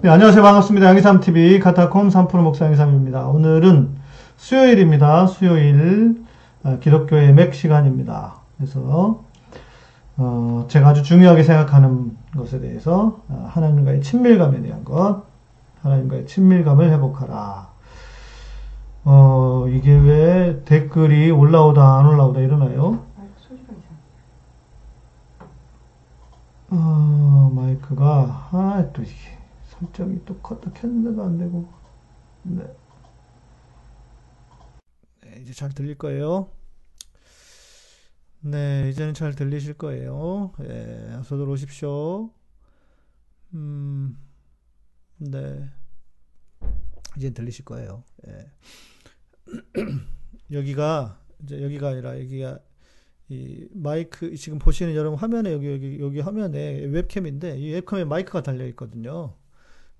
네, 안녕하세요. 반갑습니다. 양희삼TV 카타콤 3프로 목사 양희삼입니다. 오늘은 수요일입니다. 수요일 어, 기독교의 맥 시간입니다. 그래서 어, 제가 아주 중요하게 생각하는 것에 대해서 어, 하나님과의 친밀감에 대한 것, 하나님과의 친밀감을 회복하라. 어, 이게 왜 댓글이 올라오다 안 올라오다 이러나요? 이상. 어, 마이크가, 아, 또 이게 설정이 또 껐다 켰는데도 안 되고. 네. 네, 이제 잘 들릴 거예요. 네, 이제는 잘 들리실 거예요. 예, 어서 들 오십시오. 음, 네. 이제 들리실 거예요. 예. 여기가, 이제 여기가 아니라 여기가 이 마이크 지금 보시는 여러분 화면에 여기 여기 여기 화면에 웹캠인데 이 웹캠에 마이크가 달려 있거든요.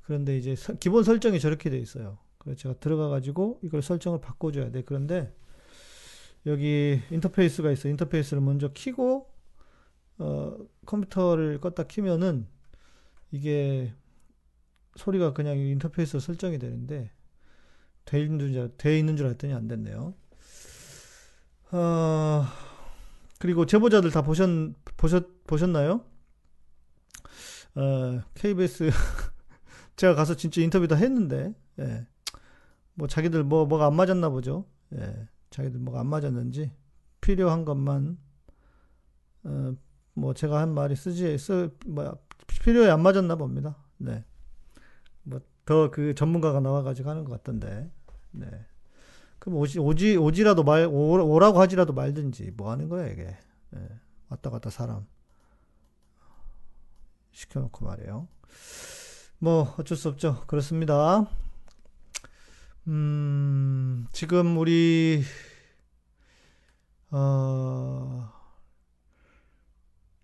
그런데 이제 서- 기본 설정이 저렇게 돼 있어요. 그래서 제가 들어가 가지고 이걸 설정을 바꿔줘야 돼. 그런데 여기 인터페이스가 있어. 인터페이스를 먼저 키고 어, 컴퓨터를 껐다 키면은 이게 소리가 그냥 이 인터페이스로 설정이 되는데 돼 있는 줄, 알- 돼 있는 줄 알았더니 안 됐네요. 어, 그리고 제보자들 다 보셨, 보셨, 보셨나요? 어, KBS, 제가 가서 진짜 인터뷰 다 했는데, 예. 뭐 자기들 뭐, 뭐가 안 맞았나 보죠. 예. 자기들 뭐가 안 맞았는지, 필요한 것만, 어, 뭐 제가 한 말이 쓰지, 쓰, 뭐야, 필요에 안 맞았나 봅니다. 네. 뭐, 더 그 전문가가 나와가지고 하는 것 같던데, 네. 그럼 오지, 오지, 오지라도 말, 오, 오라고 하지라도 말든지, 뭐 하는 거야, 이게. 예, 왔다 갔다 사람. 시켜놓고 말이에요. 뭐, 어쩔 수 없죠. 그렇습니다. 음, 지금 우리, 어,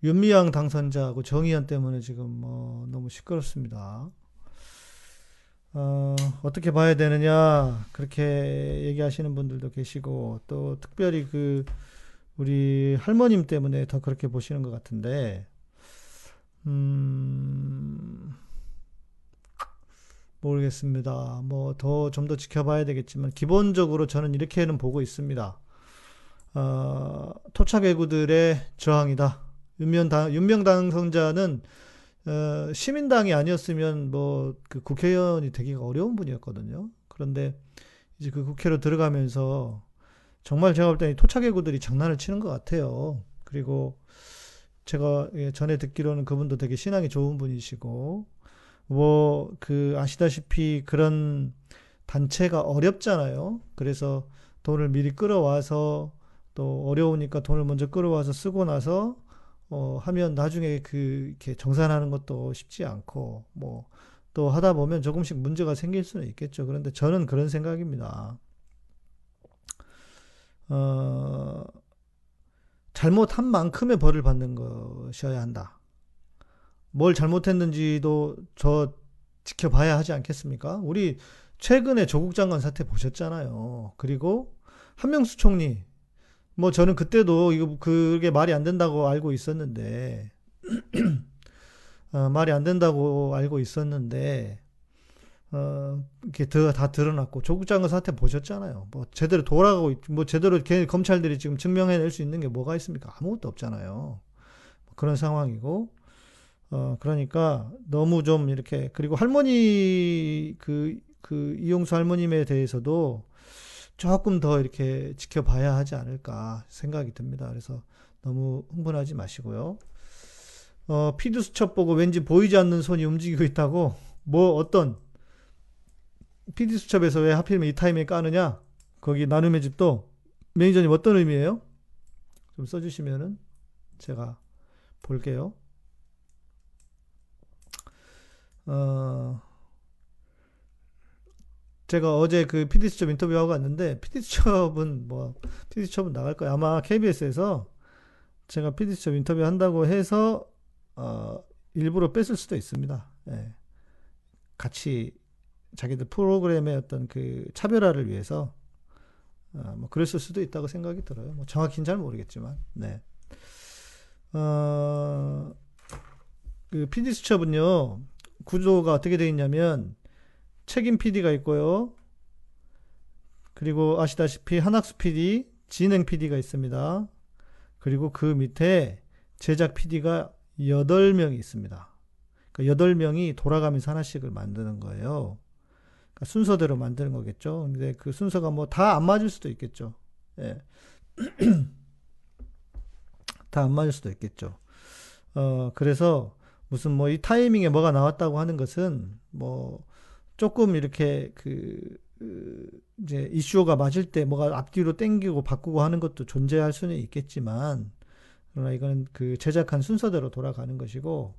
윤미향 당선자하고 정의연 때문에 지금 뭐, 너무 시끄럽습니다. 어, 어떻게 봐야 되느냐, 그렇게 얘기하시는 분들도 계시고, 또 특별히 그, 우리 할머님 때문에 더 그렇게 보시는 것 같은데, 음, 모르겠습니다. 뭐, 더, 좀더 지켜봐야 되겠지만, 기본적으로 저는 이렇게는 보고 있습니다. 어, 토착외구들의 저항이다. 윤명당, 윤명 당선자는 어, 시민당이 아니었으면 뭐 그 국회의원이 되기가 어려운 분이었거든요. 그런데 이제 그 국회로 들어가면서 정말 제가 볼 때는 토착외구들이 장난을 치는 것 같아요. 그리고 제가 예, 전에 듣기로는 그분도 되게 신앙이 좋은 분이시고 뭐 그 아시다시피 그런 단체가 어렵잖아요. 그래서 돈을 미리 끌어와서 또 어려우니까 돈을 먼저 끌어와서 쓰고 나서 어, 하면 나중에 그, 이렇게 정산하는 것도 쉽지 않고, 뭐, 또 하다 보면 조금씩 문제가 생길 수는 있겠죠. 그런데 저는 그런 생각입니다. 어, 잘못한 만큼의 벌을 받는 것이어야 한다. 뭘 잘못했는지도 저 지켜봐야 하지 않겠습니까? 우리 최근에 조국 장관 사태 보셨잖아요. 그리고 한명수 총리, 뭐 저는 그때도 이거 그게 말이 안 된다고 알고 있었는데 어, 말이 안 된다고 알고 있었는데 어, 이렇게 더, 다 드러났고 조국 장관 사태 보셨잖아요. 뭐 제대로 돌아가고 있- 뭐 제대로 걔 검찰들이 지금 증명해낼 수 있는 게 뭐가 있습니까? 아무것도 없잖아요. 뭐 그런 상황이고 어 그러니까 너무 좀 이렇게 그리고 할머니 그 그 이용수 할머님에 대해서도 조금 더 이렇게 지켜봐야 하지 않을까 생각이 듭니다. 그래서 너무 흥분하지 마시고요. 어, 피드 수첩 보고 왠지 보이지 않는 손이 움직이고 있다고 뭐 어떤 피드 수첩에서 왜 하필이면 이 타임에 까느냐? 거기 나눔의 집도 매니저님 어떤 의미예요? 좀 써주시면은 제가 볼게요. 어, 제가 어제 그 PD수첩 인터뷰하고 왔는데 PD수첩은 뭐 PD수첩은 나갈 거예요. 아마 KBS에서 제가 PD수첩 인터뷰 한다고 해서 어, 일부러 뺐을 수도 있습니다. 예. 같이 자기들 프로그램의 어떤 그 차별화를 위해서 어, 뭐 그랬을 수도 있다고 생각이 들어요. 뭐 정확히는 잘 모르겠지만, 네. 어, 그 PD 수첩은요, 구조가 어떻게 되어 있냐면 책임 PD가 있고요. 그리고 아시다시피 한학수 PD, 진행 PD가 있습니다. 그리고 그 밑에 제작 PD가 8명이 있습니다. 그러니까 8명이 돌아가면서 하나씩을 만드는 거예요. 그러니까 순서대로 만드는 거겠죠. 근데 그 순서가 뭐 다 안 맞을 수도 있겠죠. 예. 다 안 맞을 수도 있겠죠. 어, 그래서 무슨 뭐 이 타이밍에 뭐가 나왔다고 하는 것은 뭐 조금 이렇게 그, 그 이제 이슈가 맞을 때 뭐가 앞뒤로 땡기고 바꾸고 하는 것도 존재할 수는 있겠지만 그러나 이거는 그 제작한 순서대로 돌아가는 것이고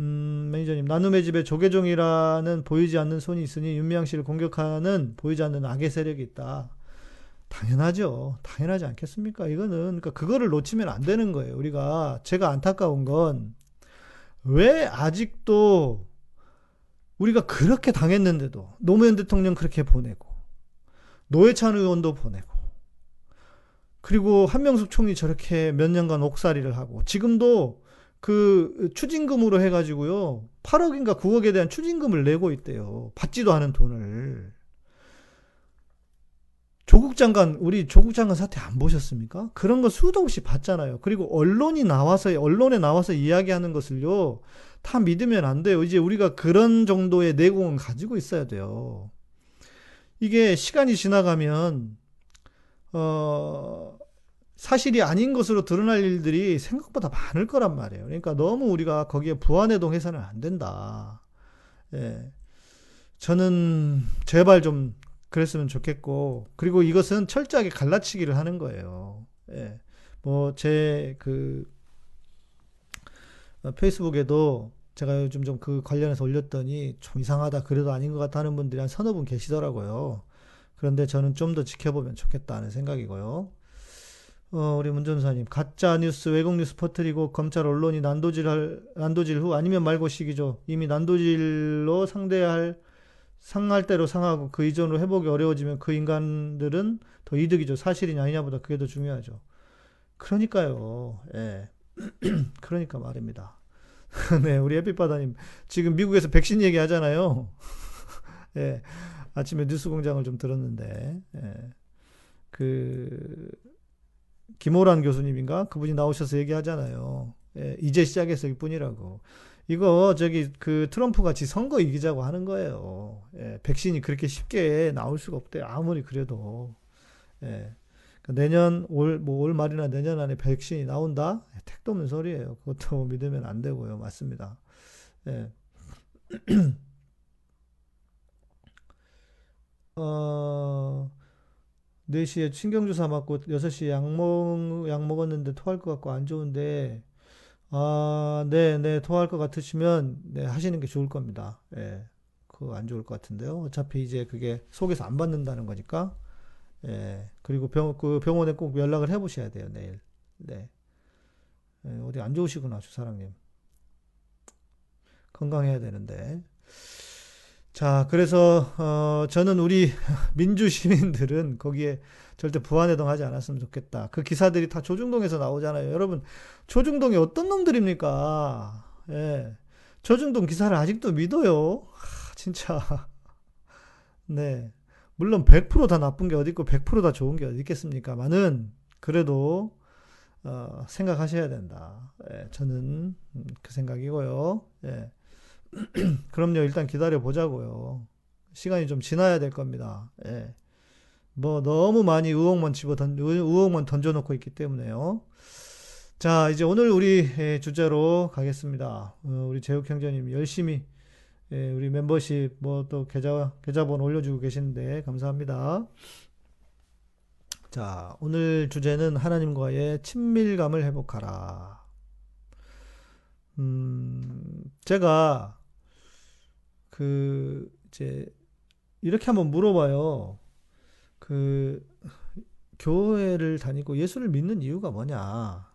음, 매니저님, 나눔의 집에 조계종이라는 보이지 않는 손이 있으니 윤미향 씨를 공격하는 보이지 않는 악의 세력이 있다. 당연하죠. 당연하지 않겠습니까? 이거는, 그러니까 그거를 놓치면 안 되는 거예요. 우리가, 제가 안타까운 건, 왜 아직도 우리가 그렇게 당했는데도 노무현 대통령 그렇게 보내고, 노회찬 의원도 보내고, 그리고 한명숙 총리 저렇게 몇 년간 옥살이를 하고, 지금도 그 추징금으로 해가지고요. 8억인가 9억에 대한 추징금을 내고 있대요. 받지도 않은 돈을. 조국 장관, 우리 조국 장관 사태 안 보셨습니까? 그런 거 수도 없이 봤잖아요. 그리고 언론이 나와서, 언론에 나와서 이야기하는 것을요, 다 믿으면 안 돼요. 이제 우리가 그런 정도의 내공은 가지고 있어야 돼요. 이게 시간이 지나가면, 어, 사실이 아닌 것으로 드러날 일들이 생각보다 많을 거란 말이에요. 그러니까 너무 우리가 거기에 부안해동 해서는 안 된다. 예. 저는 제발 좀 그랬으면 좋겠고, 그리고 이것은 철저하게 갈라치기를 하는 거예요. 예. 뭐, 제 그, 어, 페이스북에도 제가 요즘 좀 그 관련해서 올렸더니 좀 이상하다, 그래도 아닌 것 같다는 분들이 한 서너 분 계시더라고요. 그런데 저는 좀 더 지켜보면 좋겠다는 생각이고요. 어, 우리 문전사님, 가짜 뉴스, 왜곡 뉴스 퍼뜨리고 검찰 언론이 난도질할, 난도질 후 아니면 말고 시기죠. 이미 난도질로 상대할, 상할 대로 상하고 그 이전으로 회복이 어려워지면 그 인간들은 더 이득이죠. 사실이냐 아니냐보다 그게 더 중요하죠. 그러니까요. 예. 그러니까 말입니다. 네, 우리 햇빛바다님. 지금 미국에서 백신 얘기 하잖아요. 예. 아침에 뉴스 공장을 좀 들었는데, 예. 그, 김호란 교수님인가 그분이 나오셔서 얘기하잖아요. 예, 이제 시작했을 뿐이라고. 이거 저기 그 트럼프 같이 선거 이기자고 하는 거예요. 예, 백신이 그렇게 쉽게 나올 수가 없대. 아무리 그래도. 예. 그러니까 내년 올 뭐 올 말이나 내년 안에 백신이 나온다? 예, 택도 없는 소리예요. 그것도 믿으면 안 되고요. 맞습니다. 예. 어, 4시에 신경주사 맞고 6시에 약, 먹, 약 먹었는데 토할 것 같고 안 좋은데, 아, 네, 네, 토할 것 같으시면, 네, 하시는 게 좋을 겁니다. 예, 그거 안 좋을 것 같은데요. 어차피 이제 그게 속에서 안 받는다는 거니까. 예, 그리고 병, 그 병원에 꼭 연락을 해 보셔야 돼요, 내일. 네. 예, 어디 안 좋으시구나, 주사랑님. 건강해야 되는데. 자, 그래서 어, 저는 우리 민주 시민들은 거기에 절대 부안해동하지 않았으면 좋겠다. 그 기사들이 다 조중동에서 나오잖아요. 여러분, 조중동이 어떤 놈들입니까? 예. 조중동 기사를 아직도 믿어요. 하, 진짜. 네. 물론 100%다 나쁜 게 어디 있고 100%다 좋은 게 어디 있겠습니까만은 그래도 어, 생각하셔야 된다. 예, 저는 음, 그 생각이고요. 예. 그럼요, 일단 기다려 보자고요. 시간이 좀 지나야 될 겁니다. 예. 뭐 너무 많이 의혹만 집어 던 의혹만 던져놓고 있기 때문에요. 자, 이제 오늘 우리 예, 주제로 가겠습니다. 어, 우리 제육 형제님 열심히 예, 우리 멤버십 뭐 또 계좌 계좌번호 올려주고 계시는데 감사합니다. 자, 오늘 주제는 하나님과의 친밀감을 회복하라. 음, 제가 그 이제 이렇게 한번 물어봐요. 그 교회를 다니고 예수를 믿는 이유가 뭐냐?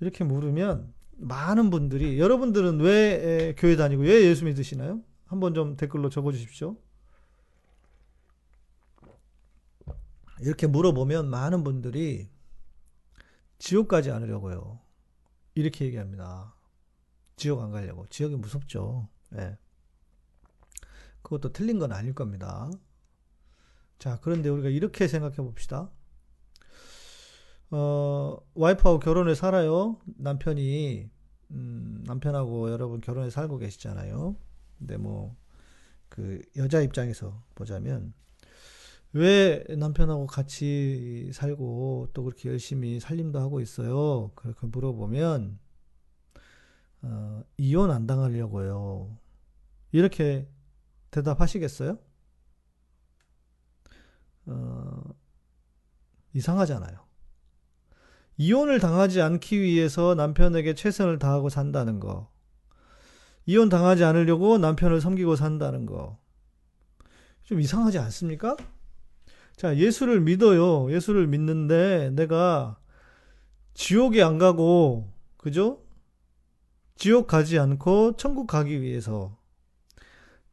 이렇게 물으면 많은 분들이 여러분들은 왜 교회 다니고 왜 예수 믿으시나요? 한번 좀 댓글로 적어 주십시오. 이렇게 물어보면 많은 분들이 지옥 가지 않으려고요. 이렇게 얘기합니다. 지옥 안 가려고. 지옥이 무섭죠. 네. 그것도 틀린 건 아닐 겁니다. 자, 그런데 우리가 이렇게 생각해 봅시다. 어, 와이프하고 결혼해 살아요. 남편이, 음, 남편하고 여러분 결혼해 살고 계시잖아요. 근데 뭐, 그, 여자 입장에서 보자면, 왜 남편하고 같이 살고 또 그렇게 열심히 살림도 하고 있어요? 그렇게 물어보면, 어, 이혼 안 당하려고요. 이렇게 대답하시겠어요? 어, 이상하잖아요. 이혼을 당하지 않기 위해서 남편에게 최선을 다하고 산다는 거. 이혼 당하지 않으려고 남편을 섬기고 산다는 거. 좀 이상하지 않습니까? 자, 예수를 믿어요. 예수를 믿는데 내가 지옥에 안 가고, 그죠? 지옥 가지 않고 천국 가기 위해서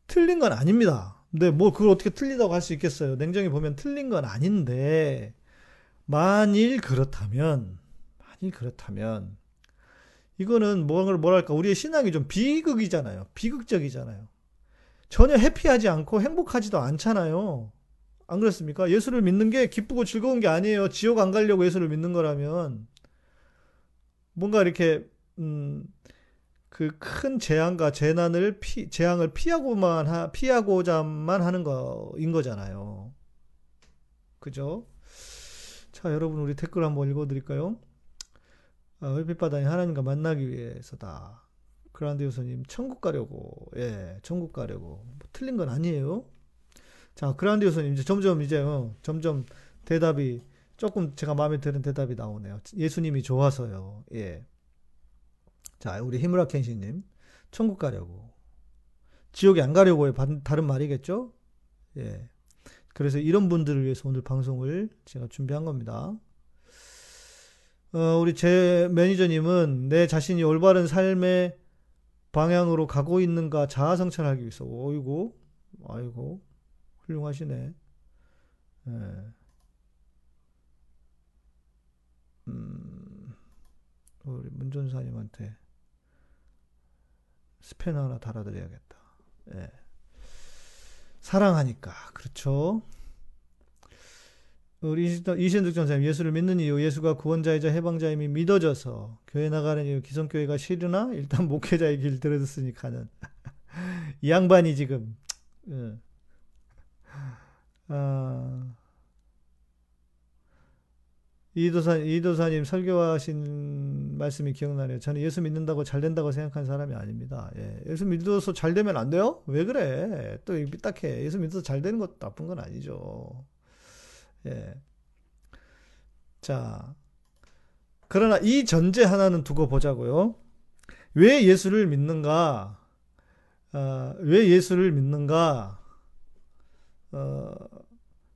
틀린 건 아닙니다. 근데 뭐 그걸 어떻게 틀리다고 할 수 있겠어요? 냉정히 보면 틀린 건 아닌데 만일 그렇다면 만일 그렇다면 이거는 뭐랄까 우리의 신앙이 좀 비극이잖아요. 비극적이잖아요. 전혀 해피하지 않고 행복하지도 않잖아요. 안 그렇습니까? 예수를 믿는 게 기쁘고 즐거운 게 아니에요. 지옥 안 가려고 예수를 믿는 거라면 뭔가 이렇게 음, 그 큰 재앙과 재난을 피, 재앙을 피하고만 하, 피하고자만 하는 거인 거잖아요. 그죠? 자, 여러분 우리 댓글 한번 읽어 드릴까요? 아, 회빛 바다니 하나님과 만나기 위해서다. 그란데 요소님 천국 가려고 예 천국 가려고 뭐 틀린 건 아니에요. 자 그란데 요소님 이제 점점 이제 어, 점점 대답이 조금 제가 마음에 드는 대답이 나오네요. 예수님이 좋아서요. 예. 자, 우리 히무라 켄시님. 천국 가려고. 지옥에 안 가려고의 다른 말이겠죠? 예. 그래서 이런 분들을 위해서 오늘 방송을 제가 준비한 겁니다. 어, 우리 제 매니저님은 내 자신이 올바른 삶의 방향으로 가고 있는가 자아 성찰하기 위해서. 어이고, 아이고, 훌륭하시네. 예. 음, 우리 문전사님한테 스패너 하나 달아드려야겠다. 예. 사랑하니까 그렇죠. 우리 이신득 전사님 예수를 믿는 이유 예수가 구원자이자 해방자임이 믿어져서 교회 나가는 이유 기성교회가 싫으나 일단 목회자의 길 들어줬으니까는 이 양반이 지금 예. 아, 이도사, 이도사님 설교하신 말씀이 기억나네요. 저는 예수 믿는다고 잘 된다고 생각하는 사람이 아닙니다. 예. 예수 믿어서 잘 되면 안 돼요? 왜 그래? 또 삐딱해. 예수 믿어서 잘 되는 것도 나쁜 건 아니죠. 예. 자. 그러나 이 전제 하나는 두고 보자고요. 왜 예수를 믿는가? 어, 왜 예수를 믿는가? 어,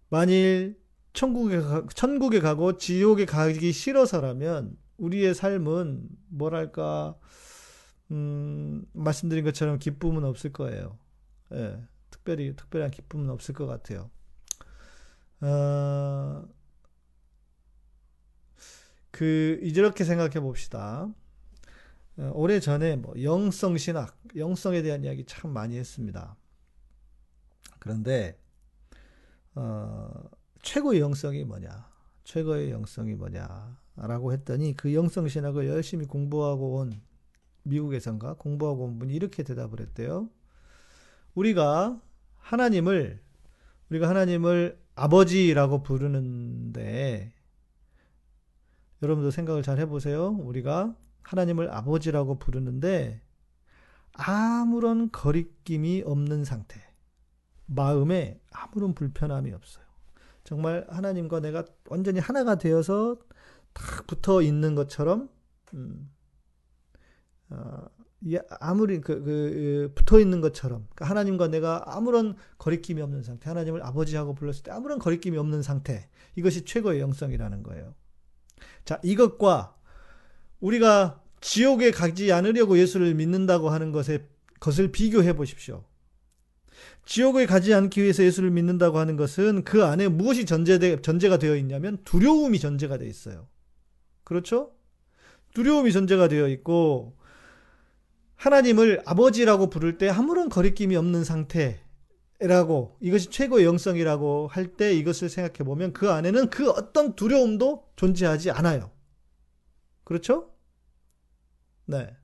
만일 천국에, 가, 천국에 가고 지옥에 가기 싫어서라면 우리의 삶은 뭐랄까, 음, 말씀드린 것처럼 기쁨은 없을 거예요. 예, 특별히, 특별한 기쁨은 없을 것 같아요. 어, 그, 이렇게 생각해 봅시다. 어, 오래 전에 뭐 영성 신학, 영성에 대한 이야기 참 많이 했습니다. 그런데, 어, 최고의 영성이 뭐냐? 최고의 영성이 뭐냐? 라고 했더니 그 영성 신학을 열심히 공부하고 온 미국에선가 공부하고 온 분이 이렇게 대답을 했대요. 우리가 하나님을 우리가 하나님을 아버지라고 부르는데 여러분도 생각을 잘 해보세요. 우리가 하나님을 아버지라고 부르는데 아무런 거리낌이 없는 상태, 마음에 아무런 불편함이 없어요. 정말 하나님과 내가 완전히 하나가 되어서 딱 붙어 있는 것처럼 음, 어, 아무리 그, 그, 그, 붙어 있는 것처럼 그러니까 하나님과 내가 아무런 거리낌이 없는 상태 하나님을 아버지하고 불렀을 때 아무런 거리낌이 없는 상태 이것이 최고의 영성이라는 거예요. 자 이것과 우리가 지옥에 가지 않으려고 예수를 믿는다고 하는 것에 것을 비교해 보십시오 지옥에 가지 않기 위해서 예수를 믿는다고 하는 것은 그 안에 무엇이 전제되, 전제가 되어 있냐면 두려움이 전제가 되어 있어요. 그렇죠? 두려움이 전제가 되어 있고 하나님을 아버지라고 부를 때 아무런 거리낌이 없는 상태 라고 이것이 최고의 영성이라고 할 때 이것을 생각해 보면 그 안에는 그 어떤 두려움도 존재하지 않아요. 그렇죠? 네.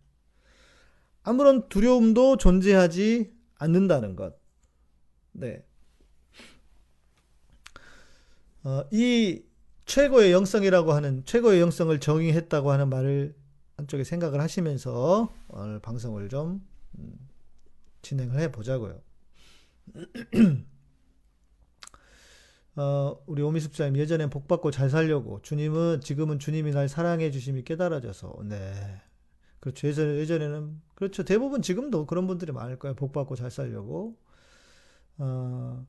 아무런 두려움도 존재하지 않는다는 것. 네. 어, 이 최고의 영성이라고 하는 최고의 영성을 정의했다고 하는 말을 한쪽에 생각을 하시면서 오늘 방송을 좀 음, 진행을 해 보자고요. 어, 우리 오미숙자님 예전엔 복 받고 잘 살려고. 주님은 지금은 주님이 날 사랑해 주심이 깨달아져서. 네. 그렇죠. 예전 예전에는 그렇죠. 대부분 지금도 그런 분들이 많을 거예요. 복 받고 잘 살려고 어,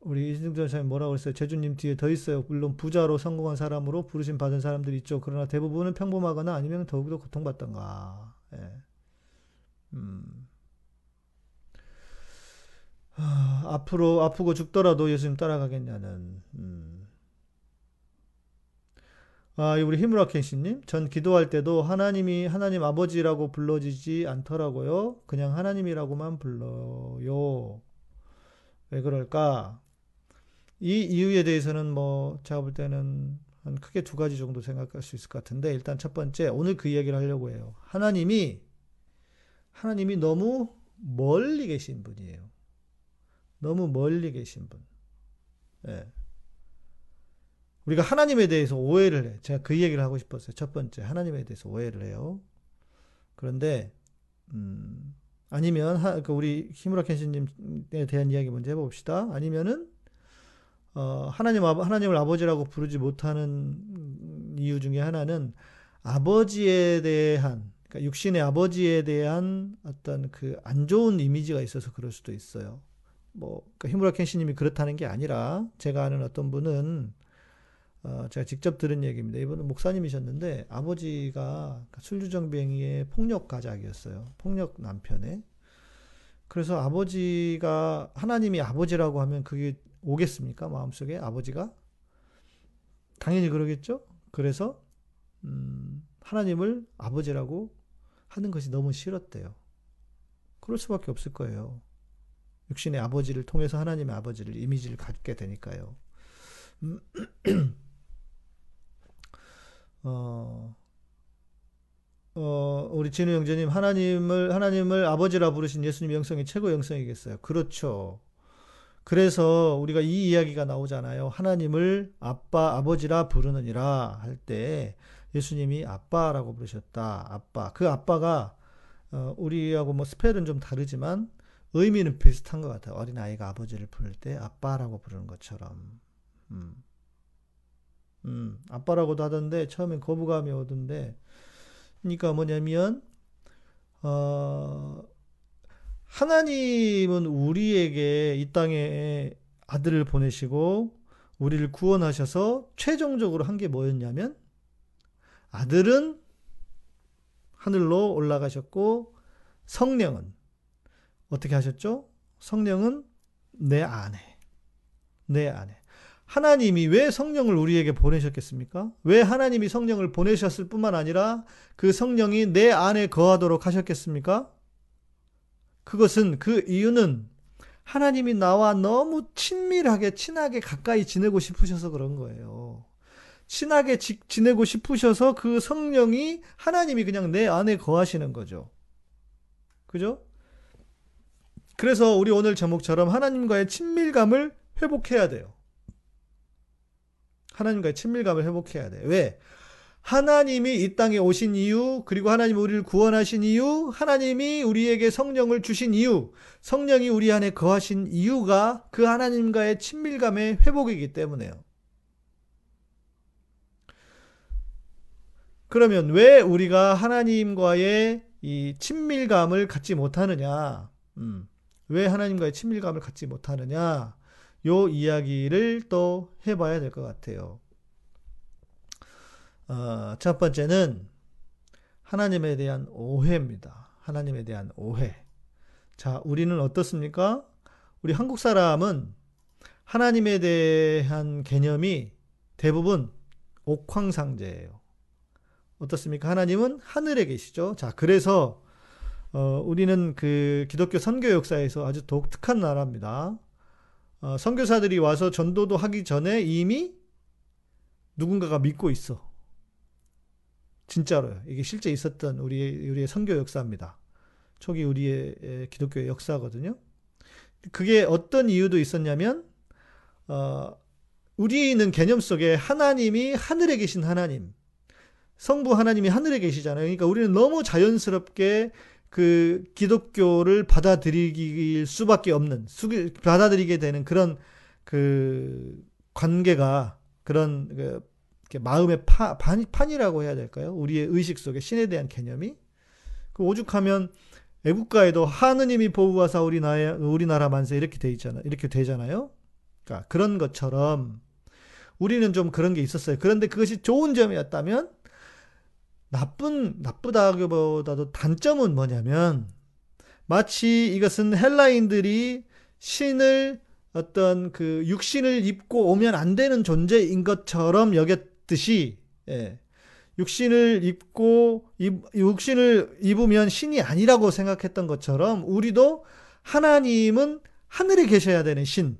우리 이승 전 사님 뭐라고 그랬어요 제주님 뒤에 더 있어요 물론 부자로 성공한 사람으로 부르심 받은 사람들이 있죠 그러나 대부분은 평범하거나 아니면 더욱더 고통받던가 예. 음. 아, 앞으로 아프고 죽더라도 예수님 따라가겠냐는. 음. 아, 우리 히무라켄 씨님, 전 기도할 때도 하나님이 하나님 아버지라고 불러지지 않더라고요. 그냥 하나님이라고만 불러요. 왜 그럴까? 이 이유에 대해서는 뭐 제가 볼 때는 한 크게 두 가지 정도 생각할 수 있을 것 같은데 일단 첫 번째 오늘 그 이야기를 하려고 해요. 하나님이 하나님이 너무 멀리 계신 분이에요. 너무 멀리 계신 분. 예. 우리가 하나님에 대해서 오해를 해. 제가 그 얘기를 하고 싶었어요. 첫 번째, 하나님에 대해서 오해를 해요. 그런데, 음, 아니면, 하, 그 우리 히무라 켄시님에 대한 이야기 먼저 해봅시다. 아니면은, 어, 하나님, 하나님을 아버지라고 부르지 못하는 이유 중에 하나는 아버지에 대한, 그러니까 육신의 아버지에 대한 어떤 그 안 좋은 이미지가 있어서 그럴 수도 있어요. 뭐 그러니까 히무라 켄시님이 그렇다는 게 아니라 제가 아는 어떤 분은 어, 제가 직접 들은 얘기입니다. 이분은 목사님이셨는데 아버지가 술주정뱅이의 폭력 가작이었어요. 폭력 남편의. 그래서 아버지가 하나님이 아버지라고 하면 그게 오겠습니까? 마음속에 아버지가 당연히 그러겠죠. 그래서 음, 하나님을 아버지라고 하는 것이 너무 싫었대요. 그럴 수밖에 없을 거예요. 육신의 아버지를 통해서 하나님의 아버지를 이미지를 갖게 되니까요. 어, 어, 우리 진우 형제님, 하나님을, 하나님을 아버지라 부르신 예수님 영성이 최고 영성이겠어요. 그렇죠. 그래서 우리가 이 이야기가 나오잖아요. 하나님을 아빠, 아버지라 부르느니라 할 때 예수님이 아빠라고 부르셨다. 아빠. 그 아빠가, 어, 우리하고 뭐 스펠은 좀 다르지만 의미는 비슷한 것 같아요. 어린아이가 아버지를 부를 때 아빠라고 부르는 것처럼. 음. 음, 아빠라고도 하던데 처음엔 거부감이 오던데 그러니까 뭐냐면 어 하나님은 우리에게 이 땅에 아들을 보내시고 우리를 구원하셔서 최종적으로 한 게 뭐였냐면 아들은 하늘로 올라가셨고 성령은 어떻게 하셨죠? 성령은 내 안에. 내 안에. 하나님이 왜 성령을 우리에게 보내셨겠습니까? 왜 하나님이 성령을 보내셨을 뿐만 아니라 그 성령이 내 안에 거하도록 하셨겠습니까? 그것은 그 이유는 하나님이 나와 너무 친밀하게, 친하게 가까이 지내고 싶으셔서 그런 거예요. 친하게 지, 지내고 싶으셔서 그 성령이 하나님이 그냥 내 안에 거하시는 거죠. 그죠? 그래서 우리 오늘 제목처럼 하나님과의 친밀감을 회복해야 돼요. 하나님과의 친밀감을 회복해야 돼. 왜? 하나님이 이 땅에 오신 이유, 그리고 하나님 우리를 구원하신 이유, 하나님이 우리에게 성령을 주신 이유, 성령이 우리 안에 거하신 이유가 그 하나님과의 친밀감의 회복이기 때문에요. 그러면 왜 우리가 하나님과의 이 친밀감을 갖지 못하느냐? 음. 왜 하나님과의 친밀감을 갖지 못하느냐? 요 이야기를 또 해봐야 될 것 같아요. 어, 첫 번째는 하나님에 대한 오해입니다. 하나님에 대한 오해. 자, 우리는 어떻습니까? 우리 한국 사람은 하나님에 대한 개념이 대부분 옥황상제예요. 어떻습니까? 하나님은 하늘에 계시죠. 자, 그래서 어, 우리는 그 기독교 선교 역사에서 아주 독특한 나라입니다. 어, 선교사들이 와서 전도도 하기 전에 이미 누군가가 믿고 있어. 진짜로요. 이게 실제 있었던 우리의, 우리의 선교 역사입니다. 초기 우리의 기독교의 역사거든요. 그게 어떤 이유도 있었냐면, 어, 우리는 개념 속에 하나님이 하늘에 계신 하나님, 성부 하나님이 하늘에 계시잖아요. 그러니까 우리는 너무 자연스럽게 그 기독교를 받아들이길 수밖에 없는, 받아들이게 되는 그런 그 관계가 그런 그 마음의 파, 판, 판이라고 해야 될까요? 우리의 의식 속에 신에 대한 개념이 그 오죽하면 애국가에도 하느님이 보호하사 우리나라 우리나라 만세 이렇게 돼 있잖아 이렇게 되잖아요. 그러니까 그런 것처럼 우리는 좀 그런 게 있었어요. 그런데 그것이 좋은 점이었다면 나쁜 나쁘다기보다도 단점은 뭐냐면 마치 이것은 헬라인들이 신을 어떤 그 육신을 입고 오면 안 되는 존재인 것처럼 여겼 듯이 예, 육신을 입고 육신을 입으면 신이 아니라고 생각했던 것처럼 우리도 하나님은 하늘에 계셔야 되는 신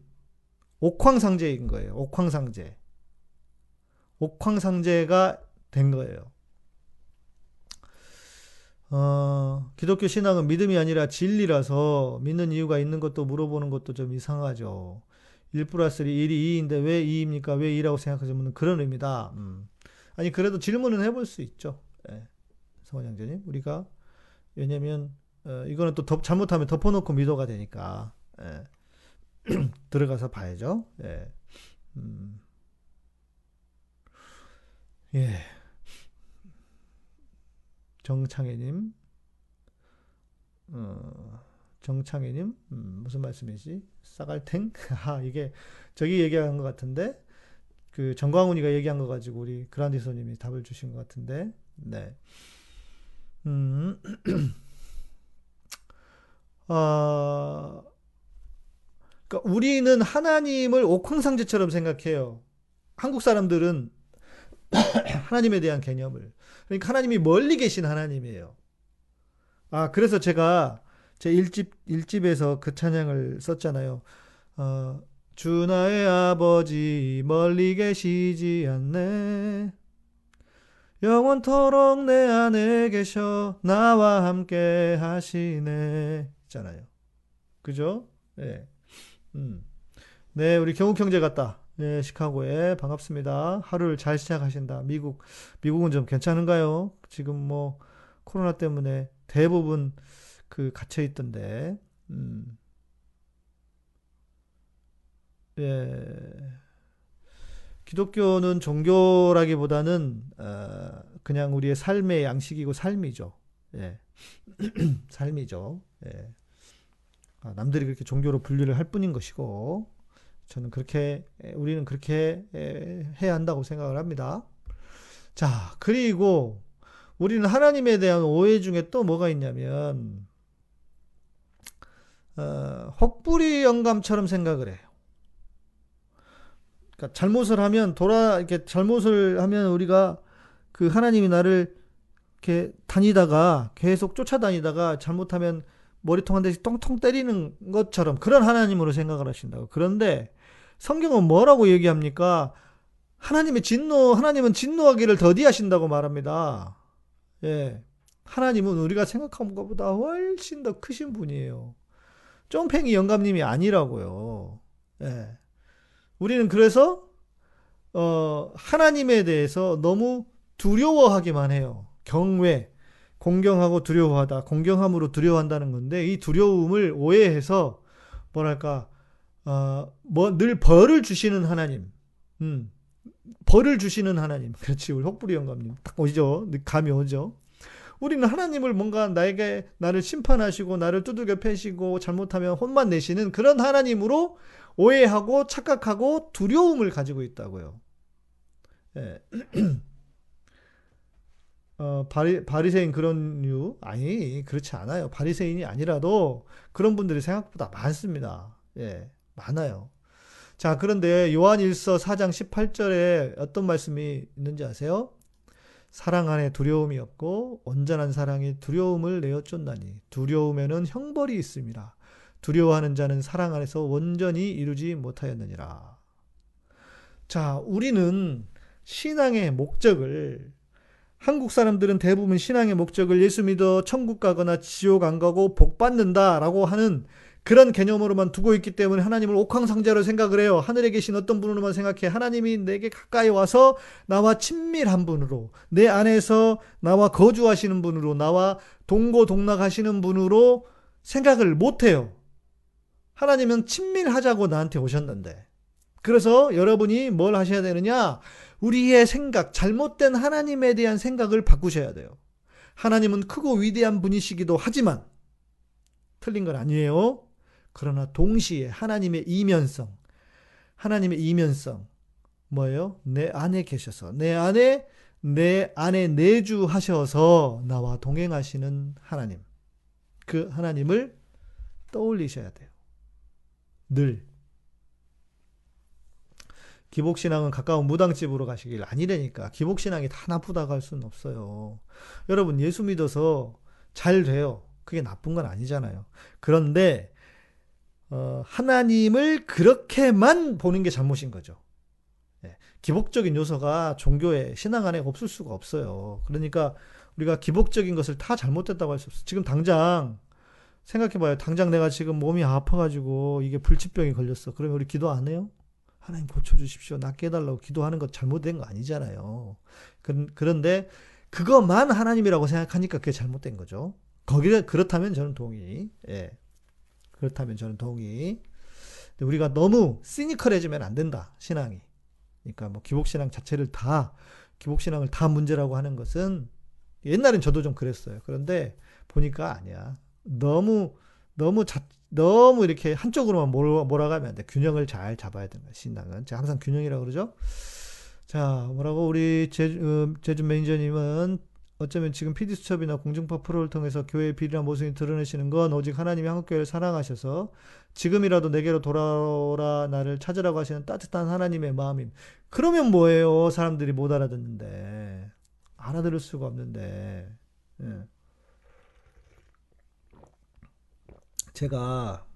옥황상제인 거예요. 옥황상제. 옥황상제가 된 거예요. 어, 기독교 신앙은 믿음이 아니라 진리라서 믿는 이유가 있는 것도 물어보는 것도 좀 이상하죠. 1 플러스 1이 2인데 왜 2입니까? 왜 2라고 생각하시면 그런 의미다. 음. 아니 그래도 질문은 해볼 수 있죠. 예. 성원 형제님 우리가 왜냐면 어, 이거는 또 덮, 잘못하면 덮어놓고 미도가 되니까 예. 들어가서 봐야죠. 예. 음. 예. 정창혜님, 어, 정창혜님, 음, 무슨 말씀이지? 싸갈탱? 아, 이게 저기 얘기한 것 같은데, 그 정광훈이가 얘기한 거 가지고 우리 그란디소님이 답을 주신 것 같은데, 네. 음, 어, 그러니까 우리는 하나님을 옥황상제처럼 생각해요. 한국 사람들은 하나님에 대한 개념을. 그러니까 하나님이 멀리 계신 하나님이에요. 아, 그래서 제가 제 1집, 1집에서 그 찬양을 썼잖아요. 어, 주 나의 아버지 멀리 계시지 않네. 영원토록 내 안에 계셔 나와 함께 하시네. 있잖아요. 그죠? 네. 음. 네, 우리 경욱 형제 같다. 네, 시카고에 반갑습니다. 하루를 잘 시작하신다. 미국, 미국은 좀 괜찮은가요? 지금 뭐 코로나 때문에 대부분 그 갇혀 있던데. 음. 예. 기독교는 종교라기보다는 어, 그냥 우리의 삶의 양식이고 삶이죠. 예. 삶이죠. 예. 아, 남들이 그렇게 종교로 분류를 할 뿐인 것이고 저는 그렇게 우리는 그렇게 해야 한다고 생각을 합니다. 자, 그리고 우리는 하나님에 대한 오해 중에 또 뭐가 있냐면 어, 혹부리 영감처럼 생각을 해요. 그러니까 잘못을 하면 돌아 이렇게 잘못을 하면 우리가 그 하나님이 나를 이렇게 다니다가 계속 쫓아다니다가 잘못하면 머리통 한 대씩 똥통 때리는 것처럼 그런 하나님으로 생각을 하신다고. 그런데 성경은 뭐라고 얘기합니까? 하나님의 진노, 하나님은 진노하기를 더디하신다고 말합니다. 예. 하나님은 우리가 생각한 것보다 훨씬 더 크신 분이에요. 쫑팽이 영감님이 아니라고요. 예. 우리는 그래서 어, 하나님에 대해서 너무 두려워하기만 해요. 경외, 공경하고 두려워하다, 공경함으로 두려워한다는 건데 이 두려움을 오해해서 뭐랄까 어, 뭐 늘 벌을 주시는 하나님, 음, 벌을 주시는 하나님. 그렇지, 우리 혹부리 영감님 딱 오죠, 감이 오죠. 우리는 하나님을 뭔가 나에게 나를 심판하시고 나를 두들겨 패시고 잘못하면 혼만 내시는 그런 하나님으로 오해하고 착각하고 두려움을 가지고 있다고요. 예. 어, 바리, 바리새인 그런 류? 아니, 그렇지 않아요. 바리새인이 아니라도 그런 분들이 생각보다 많습니다. 예, 많아요. 자, 그런데 요한 1서 4장 18절에 어떤 말씀이 있는지 아세요? 사랑 안에 두려움이 없고 온전한 사랑이 두려움을 내어 쫓나니 두려움에는 형벌이 있습니다. 두려워하는 자는 사랑 안에서 온전히 이루지 못하였느니라. 자, 우리는 신앙의 목적을 한국 사람들은 대부분 신앙의 목적을 예수 믿어 천국 가거나 지옥 안 가고 복 받는다라고 하는 그런 개념으로만 두고 있기 때문에 하나님을 옥황상자로 생각을 해요. 하늘에 계신 어떤 분으로만 생각해. 하나님이 내게 가까이 와서 나와 친밀한 분으로, 내 안에서 나와 거주하시는 분으로, 나와 동고동락하시는 분으로 생각을 못 해요. 하나님은 친밀하자고 나한테 오셨는데. 그래서 여러분이 뭘 하셔야 되느냐? 우리의 생각, 잘못된 하나님에 대한 생각을 바꾸셔야 돼요. 하나님은 크고 위대한 분이시기도 하지만, 틀린 건 아니에요. 그러나 동시에 하나님의 이면성, 하나님의 이면성, 뭐예요? 내 안에 계셔서, 내 안에, 내 안에 내주하셔서 나와 동행하시는 하나님. 그 하나님을 떠올리셔야 돼요. 늘. 기복신앙은 가까운 무당집으로 가시길 아니라니까. 기복신앙이 다 나쁘다고 할 수는 없어요. 여러분, 예수 믿어서 잘 돼요. 그게 나쁜 건 아니잖아요. 그런데, 어, 하나님을 그렇게만 보는 게 잘못인 거죠. 예, 기복적인 요소가 종교의 신앙 안에 없을 수가 없어요. 그러니까 우리가 기복적인 것을 다 잘못됐다고 할 수 없어요. 지금 당장 생각해봐요. 당장 내가 지금 몸이 아파가지고 이게 불치병이 걸렸어. 그러면 우리 기도 안 해요? 하나님 고쳐주십시오. 낫게 해달라고 기도하는 것 잘못된 거 아니잖아요. 그런데 그것만 하나님이라고 생각하니까 그게 잘못된 거죠. 거기에 그렇다면 저는 동의. 예. 그렇다면 저는 동의. 우리가 너무 시니컬해지면 안 된다. 신앙이. 그러니까 뭐 기복신앙 자체를 다 기복신앙을 다 문제라고 하는 것은 옛날엔 저도 좀 그랬어요. 그런데 보니까 아니야. 너무 너무 자, 너무 이렇게 한쪽으로만 몰아, 몰아가면 안 돼. 균형을 잘 잡아야 거야. 신앙은. 제가 항상 균형이라고 그러죠. 자, 뭐라고 우리 제주, 음, 제주 매니저님은 어쩌면 지금 피디수첩이나 공중파 프로를 통해서 교회의 비리한 모습이 드러내시는 건 오직 하나님이 한국교회를 사랑하셔서 지금이라도 내게로 돌아오라 나를 찾으라고 하시는 따뜻한 하나님의 마음임. 그러면 뭐예요? 사람들이 못 알아듣는데. 알아들을 수가 없는데. 예. 제가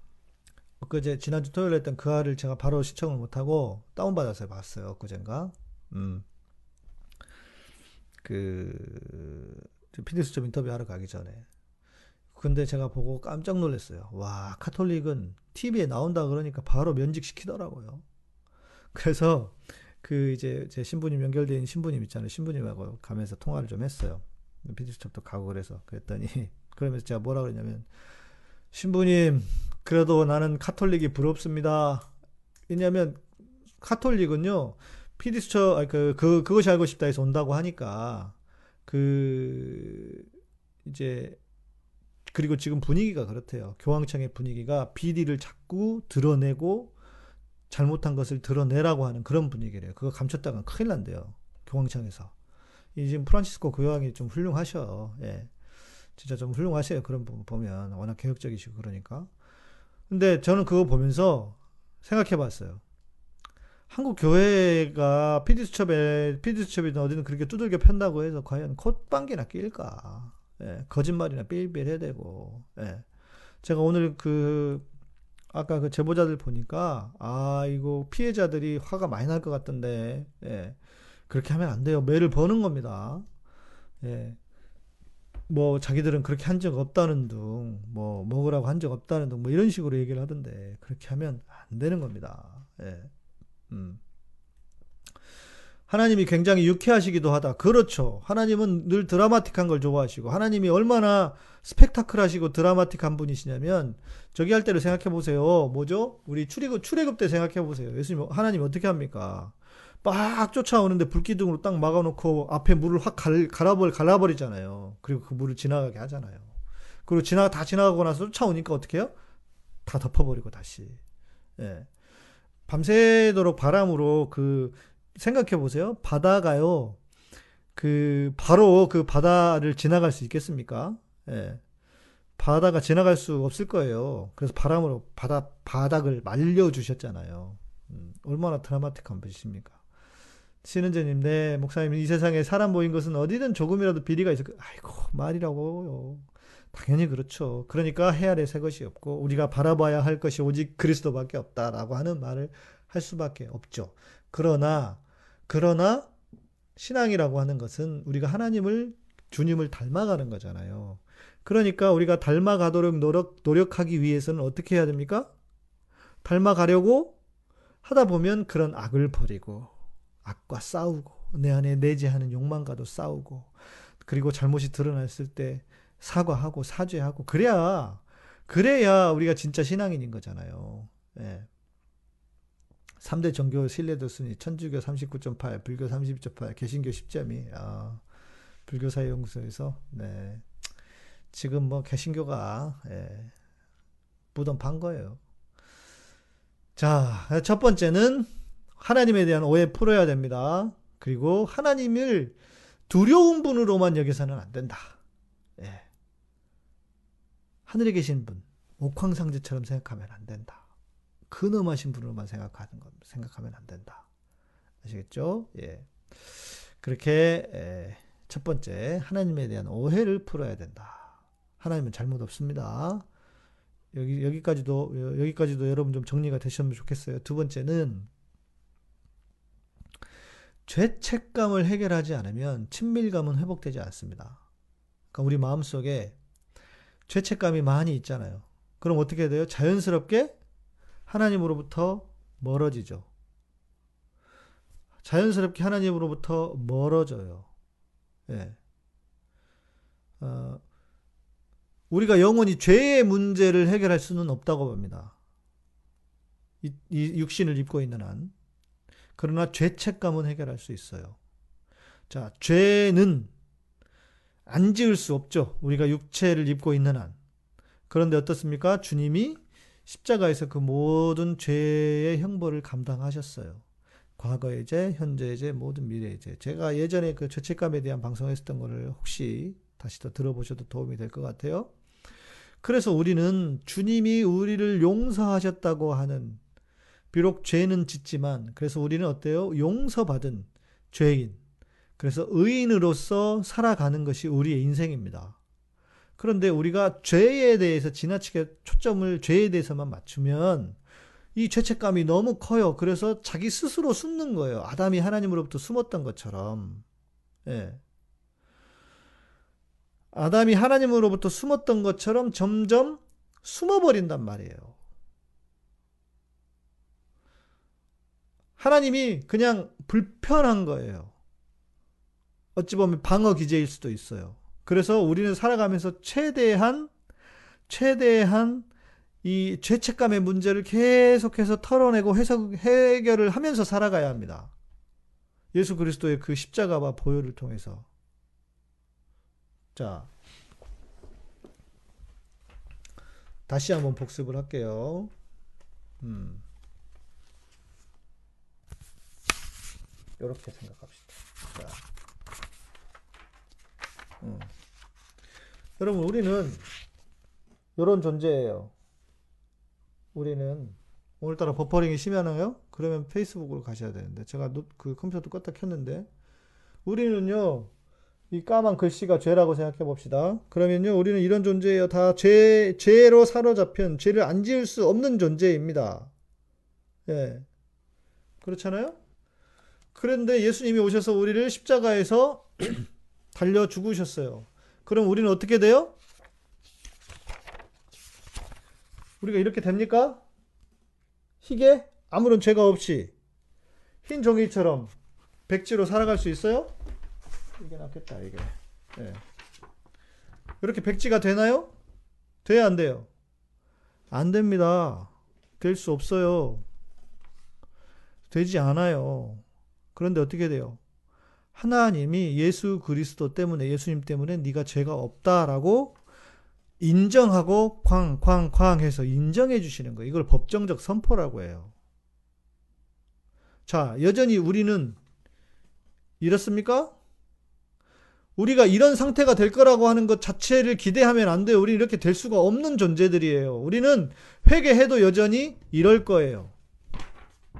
엊그제 지난주 토요일에 했던 그 알을 제가 바로 시청을 못하고 다운받아서 봤어요. 엊그젠가. 음. 그 피디수첩 인터뷰하러 가기 전에 근데 제가 보고 깜짝 놀랐어요. 와 카톨릭은 TV에 나온다 그러니까 바로 면직시키더라고요. 그래서 그 이제 제 신부님 연결된 신부님 있잖아요. 신부님하고 가면서 통화를 좀 했어요. 피디수첩도 가고 그래서 그랬더니 그러면서 제가 뭐라 그랬냐면 신부님 그래도 나는 카톨릭이 부럽습니다. 왜냐면 카톨릭은요 피디수첩, 아니, 그, 그, 그것이 알고 싶다 해서 온다고 하니까, 그, 이제, 그리고 지금 분위기가 그렇대요. 교황청의 분위기가 비리를 자꾸 드러내고 잘못한 것을 드러내라고 하는 그런 분위기래요. 그거 감췄다가 큰일 난대요. 교황청에서. 이 지금 프란치스코 교황이 좀 훌륭하셔. 예. 진짜 좀 훌륭하세요. 그런 부분 보면. 워낙 개혁적이시고 그러니까. 근데 저는 그거 보면서 생각해 봤어요. 한국 교회가 피디수첩에 피디수첩이든 어디든 그렇게 두들겨 편다고 해서 과연 콧방귀나 낄까? 예, 거짓말이나 삘삘 해야 되고. 예. 제가 오늘 그 아까 그 제보자들 보니까 아 이거 피해자들이 화가 많이 날 것 같던데 예. 그렇게 하면 안 돼요. 매를 버는 겁니다. 예. 뭐 자기들은 그렇게 한 적 없다는 둥, 뭐 먹으라고 한 적 없다는 둥, 뭐 이런 식으로 얘기를 하던데 그렇게 하면 안 되는 겁니다. 예. 음. 하나님이 굉장히 유쾌하시기도 하다. 그렇죠. 하나님은 늘 드라마틱한 걸 좋아하시고, 하나님이 얼마나 스펙타클하시고 드라마틱한 분이시냐면, 저기 할 때를 생각해 보세요. 뭐죠? 우리 출애굽, 출애굽 때 생각해 보세요. 예수님, 하나님 어떻게 합니까? 막 쫓아오는데 불기둥으로 딱 막아놓고 앞에 물을 확 갈, 갈아버, 갈아버리잖아요. 그리고 그 물을 지나가게 하잖아요. 그리고 지나, 다 지나가고 나서 쫓아오니까 어떻게 해요? 다 덮어버리고 다시. 예. 밤새도록 바람으로 그 생각해 보세요. 바다가요. 그 바로 그 바다를 지나갈 수 있겠습니까? 예. 바다가 지나갈 수 없을 거예요. 그래서 바람으로 바다 바닥을 말려 주셨잖아요. 음, 얼마나 드라마틱한 분이십니까? 신은재님, 네, 목사님, 이 세상에 사람 모인 것은 어디든 조금이라도 비리가 있을 거, 아이고, 말이라고요. 당연히 그렇죠. 그러니까 해아래 새 것이 없고, 우리가 바라봐야 할 것이 오직 그리스도밖에 없다라고 하는 말을 할 수밖에 없죠. 그러나, 그러나, 신앙이라고 하는 것은 우리가 하나님을, 주님을 닮아가는 거잖아요. 그러니까 우리가 닮아가도록 노력, 노력하기 위해서는 어떻게 해야 됩니까? 닮아가려고 하다 보면 그런 악을 버리고, 악과 싸우고, 내 안에 내재하는 욕망과도 싸우고, 그리고 잘못이 드러났을 때 사과하고 사죄하고, 그래야, 그래야 우리가 진짜 신앙인인 거잖아요. 예. 3대 종교 신뢰도 순위, 천주교 39.8, 불교 32.8, 개신교 10.2, 아, 불교 사회연구소에서, 네. 지금 뭐 개신교가, 예, 무덤 판 거예요. 자, 첫 번째는 하나님에 대한 오해 풀어야 됩니다. 그리고 하나님을 두려운 분으로만 여기서는 안 된다. 예. 하늘에 계신 분, 옥황상제처럼 생각하면 안 된다. 근엄하신 분으로만 생각하는 것, 생각하면 안 된다. 아시겠죠? 예. 그렇게, 예, 첫 번째, 하나님에 대한 오해를 풀어야 된다. 하나님은 잘못 없습니다. 여기, 여기까지도, 여기까지도 여러분 좀 정리가 되셨으면 좋겠어요. 두 번째는, 죄책감을 해결하지 않으면 친밀감은 회복되지 않습니다. 그러니까 우리 마음속에 죄책감이 많이 있잖아요. 그럼 어떻게 돼요? 자연스럽게 하나님으로부터 멀어지죠. 자연스럽게 하나님으로부터 멀어져요. 예. 어, 우리가 영원히 죄의 문제를 해결할 수는 없다고 봅니다. 이, 이 육신을 입고 있는 한. 그러나 죄책감은 해결할 수 있어요. 자, 죄는 안 지을 수 없죠. 우리가 육체를 입고 있는 한. 그런데 어떻습니까? 주님이 십자가에서 그 모든 죄의 형벌을 감당하셨어요. 과거의 죄, 현재의 죄, 모든 미래의 죄. 제가 예전에 그 죄책감에 대한 방송했었던 거를 혹시 다시 더 들어보셔도 도움이 될 것 같아요. 그래서 우리는 주님이 우리를 용서하셨다고 하는 비록 죄는 짓지만 그래서 우리는 어때요? 용서받은 죄인. 그래서 의인으로서 살아가는 것이 우리의 인생입니다. 그런데 우리가 죄에 대해서 지나치게 초점을 죄에 대해서만 맞추면 이 죄책감이 너무 커요. 그래서 자기 스스로 숨는 거예요. 아담이 하나님으로부터 숨었던 것처럼. 예. 아담이 하나님으로부터 숨었던 것처럼 점점 숨어버린단 말이에요. 하나님이 그냥 불편한 거예요. 어찌 보면 방어 기제일 수도 있어요. 그래서 우리는 살아가면서 최대한, 최대한 이 죄책감의 문제를 계속해서 털어내고 해석, 해결을 하면서 살아가야 합니다. 예수 그리스도의 그 십자가와 보혈을 통해서. 자. 다시 한번 복습을 할게요. 음. 이렇게 생각합시다. 자. 음. 여러분, 우리는 이런 존재예요. 우리는 오늘따라 버퍼링이 심하나요? 그러면 페이스북으로 가셔야 되는데 제가 그 컴퓨터도 껐다 켰는데 우리는요 이 까만 글씨가 죄라고 생각해 봅시다. 그러면요 우리는 이런 존재예요. 다 죄, 죄로 사로잡힌 죄를 안 지을 수 없는 존재입니다. 예. 그렇잖아요? 그런데 예수님이 오셔서 우리를 십자가에서 달려 죽으셨어요. 그럼 우리는 어떻게 돼요? 우리가 이렇게 됩니까? 희게 아무런 죄가 없이 흰 종이처럼 백지로 살아갈 수 있어요? 이게 낫겠다 이게. 네. 이렇게 백지가 되나요? 돼야 안 돼요? 안 됩니다. 될 수 없어요. 되지 않아요. 그런데 어떻게 돼요? 하나님이 예수 그리스도 때문에 예수님 때문에 네가 죄가 없다라고 인정하고 쾅쾅쾅 해서 인정해 주시는 거예요. 이걸 법정적 선포라고 해요. 자, 여전히 우리는 이렇습니까? 우리가 이런 상태가 될 거라고 하는 것 자체를 기대하면 안 돼요. 우리 이렇게 될 수가 없는 존재들이에요. 우리는 회개해도 여전히 이럴 거예요.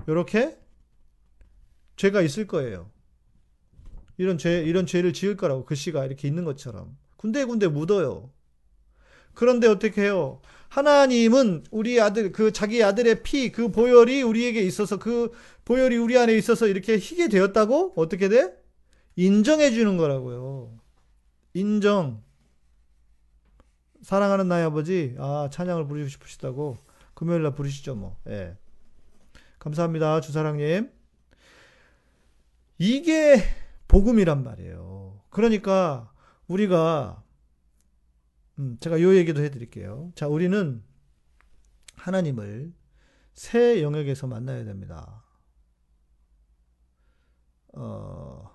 이렇게 죄가 있을 거예요. 이런 죄, 이런 죄를 지을 거라고 글씨가 이렇게 있는 것처럼. 군데군데 묻어요. 그런데 어떻게 해요? 하나님은 우리 아들, 그 자기 아들의 피, 그 보혈이 우리에게 있어서 그 보혈이 우리 안에 있어서 이렇게 희게 되었다고? 어떻게 돼? 인정해 주는 거라고요. 인정. 사랑하는 나의 아버지, 아, 찬양을 부르고 싶으시다고. 금요일 날 부르시죠, 뭐. 예. 감사합니다, 주사랑님. 이게 복음이란 말이에요. 그러니까 우리가 음, 제가 요 얘기도 해드릴게요. 자, 우리는 하나님을 새 영역에서 만나야 됩니다. 어,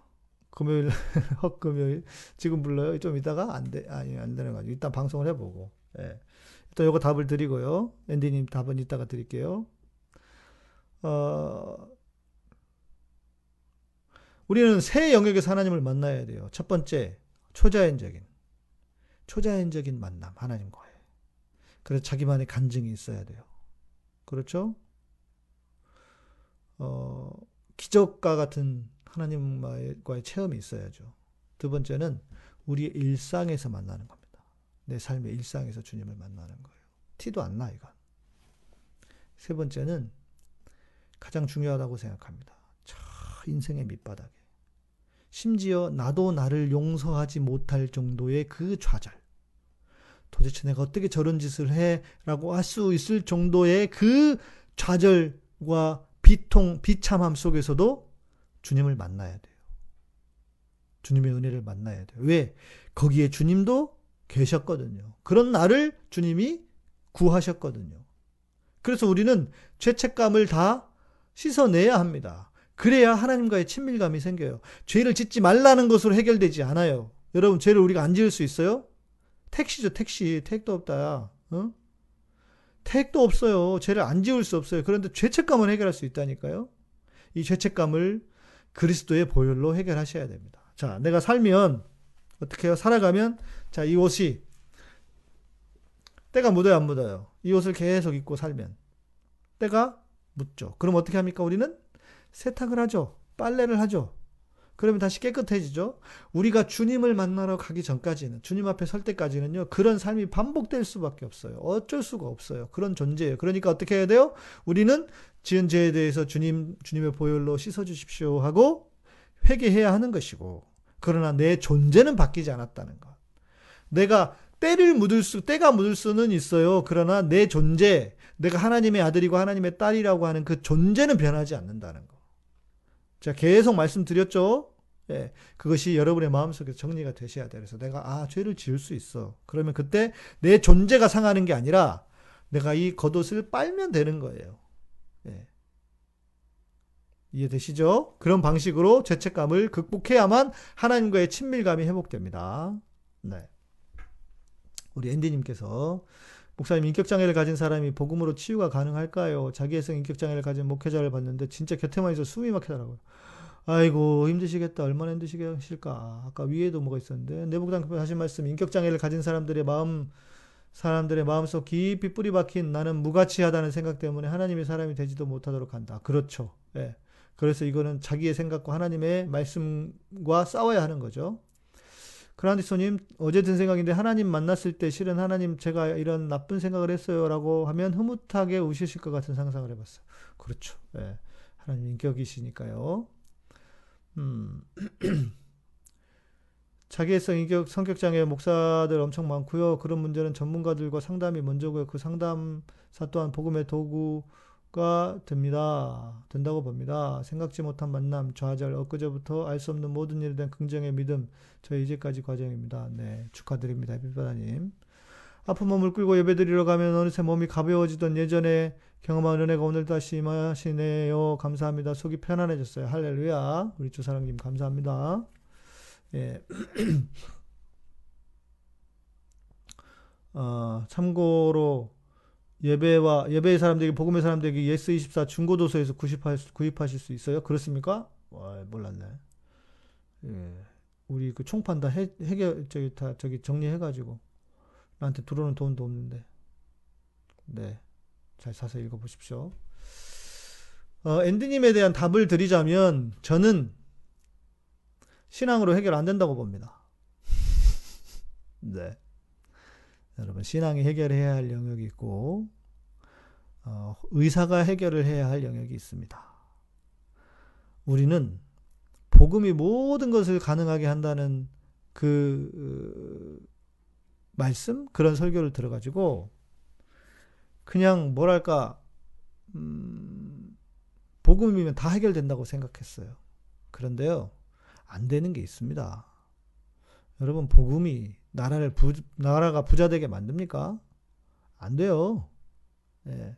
금요일, 헛 금요일, 지금 불러요? 좀 이따가 안 돼, 아니, 안 되는 거죠. 일단 방송을 해보고, 예. 또 요거 답을 드리고요. 앤디님 답은 이따가 드릴게요. 어, 우리는 새 영역에서 하나님을 만나야 돼요. 첫 번째, 초자연적인. 초자연적인 만남, 하나님과의. 그래서 자기만의 간증이 있어야 돼요. 그렇죠? 어, 기적과 같은 하나님과의 체험이 있어야죠. 두 번째는 우리의 일상에서 만나는 겁니다. 내 삶의 일상에서 주님을 만나는 거예요. 티도 안 나, 이건. 세 번째는 가장 중요하다고 생각합니다. 저 인생의 밑바닥에. 심지어 나도 나를 용서하지 못할 정도의 그 좌절. 도대체 내가 어떻게 저런 짓을 해? 라고 할 수 있을 정도의 그 좌절과 비통, 비참함 속에서도 주님을 만나야 돼요. 주님의 은혜를 만나야 돼요. 왜? 거기에 주님도 계셨거든요. 그런 나를 주님이 구하셨거든요. 그래서 우리는 죄책감을 다 씻어내야 합니다. 그래야 하나님과의 친밀감이 생겨요. 죄를 짓지 말라는 것으로 해결되지 않아요. 여러분, 죄를 우리가 안 지을 수 있어요? 택시죠, 택시. 택도 없다. 어? 택도 없어요. 죄를 안 지을 수 없어요. 그런데 죄책감은 해결할 수 있다니까요. 이 죄책감을 그리스도의 보혈로 해결하셔야 됩니다. 자, 내가 살면 어떻게 해요? 살아가면 자, 이 옷이 때가 묻어요, 안 묻어요? 이 옷을 계속 입고 살면 때가 묻죠. 그럼 어떻게 합니까? 우리는 세탁을 하죠. 빨래를 하죠. 그러면 다시 깨끗해지죠. 우리가 주님을 만나러 가기 전까지는 주님 앞에 설 때까지는요. 그런 삶이 반복될 수밖에 없어요. 어쩔 수가 없어요. 그런 존재예요. 그러니까 어떻게 해야 돼요? 우리는 지은 죄에 대해서 주님 주님의 보혈로 씻어 주십시오 하고 회개해야 하는 것이고 그러나 내 존재는 바뀌지 않았다는 것. 내가 때를 묻을 수 때가 묻을 수는 있어요. 그러나 내 존재, 내가 하나님의 아들이고 하나님의 딸이라고 하는 그 존재는 변하지 않는다는 거. 자, 계속 말씀드렸죠? 예, 그것이 여러분의 마음속에 정리가 되셔야 돼요. 그래서 내가, 아, 죄를 지을 수 있어. 그러면 그때 내 존재가 상하는 게 아니라 내가 이 겉옷을 빨면 되는 거예요. 예. 이해되시죠? 그런 방식으로 죄책감을 극복해야만 하나님과의 친밀감이 회복됩니다. 네. 우리 앤디님께서 목사님 인격장애를 가진 사람이 복음으로 치유가 가능할까요? 자기애성 인격장애를 가진 목회자를 봤는데 진짜 곁에만 있어 숨이 막히더라고요. 아이고 힘드시겠다. 얼마나 힘드시겠을까. 아까 위에도 뭐가 있었는데 내복당 하신 말씀 인격장애를 가진 사람들의 마음 사람들의 마음속 깊이 뿌리 박힌 나는 무가치하다는 생각 때문에 하나님의 사람이 되지도 못하도록 한다. 그렇죠. 예. 그래서 이거는 자기의 생각과 하나님의 말씀과 싸워야 하는 거죠. 그란디소님 어제 든 생각인데 하나님 만났을 때 실은 하나님 제가 이런 나쁜 생각을 했어요라고 하면 흐뭇하게 우시실 것 같은 상상을 해봤어요. 그렇죠. 네. 하나님 인격이시니까요. 음. 자기애성 인격 성격 장애 목사들 엄청 많고요. 그런 문제는 전문가들과 상담이 먼저고요. 그 상담사 또한 복음의 도구 가 됩니다. 된다고 봅니다. 생각지 못한 만남, 좌절, 엊그제부터 알 수 없는 모든 일에 대한 긍정의 믿음, 저희 이제까지 과정입니다. 네, 축하드립니다. 해피바다님. 아픈 몸을 끌고 예배드리러 가면 어느새 몸이 가벼워지던 예전에 경험한 은혜가 오늘 다시 임하시네요. 감사합니다. 속이 편안해졌어요. 할렐루야. 우리 주사랑님 감사합니다. 예. 어, 참고로 예배와 예배의 사람들에게 복음의 사람들에게 예스 24 중고 도서에서 구입할, 구입하실 수 있어요? 그렇습니까? 와, 몰랐네. 예. 우리 그 총판 다 해, 해결 저기 다 저기 정리해 가지고 나한테 들어오는 돈도 없는데. 네. 잘 사서 읽어 보십시오. 어, 앤드님에 대한 답을 드리자면 저는 신앙으로 해결 안 된다고 봅니다. 네. 여러분, 신앙이 해결해야 할 영역이 있고, 어, 의사가 해결을 해야 할 영역이 있습니다. 우리는 복음이 모든 것을 가능하게 한다는 그, 말씀? 그런 설교를 들어가지고, 그냥 뭐랄까, 음, 복음이면 다 해결된다고 생각했어요. 그런데요, 안 되는 게 있습니다. 여러분, 복음이 나라를 부, 나라가 부자 되게 만듭니까? 안 돼요. 예.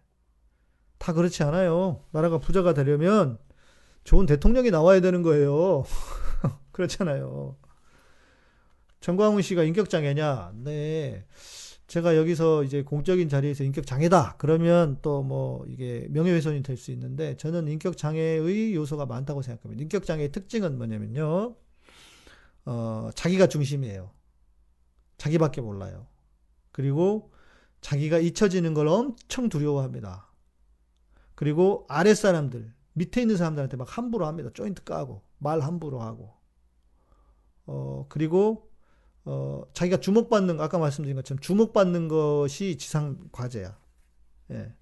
다 그렇지 않아요. 나라가 부자가 되려면 좋은 대통령이 나와야 되는 거예요. 그렇잖아요. 정광훈 씨가 인격장애냐? 네. 제가 여기서 이제 공적인 자리에서 인격 장애다. 그러면 또 뭐 이게 명예훼손이 될 수 있는데 저는 인격 장애의 요소가 많다고 생각합니다. 인격 장애의 특징은 뭐냐면요. 어, 자기가 중심이에요. 자기밖에 몰라요. 그리고 자기가 잊혀지는 걸 엄청 두려워합니다. 그리고 아랫 사람들, 밑에 있는 사람들한테 막 함부로 합니다. 조인트 까고, 말 함부로 하고. 어, 그리고 어, 자기가 주목받는, 아까 말씀드린 것처럼 주목받는 것이 지상 과제야. 예.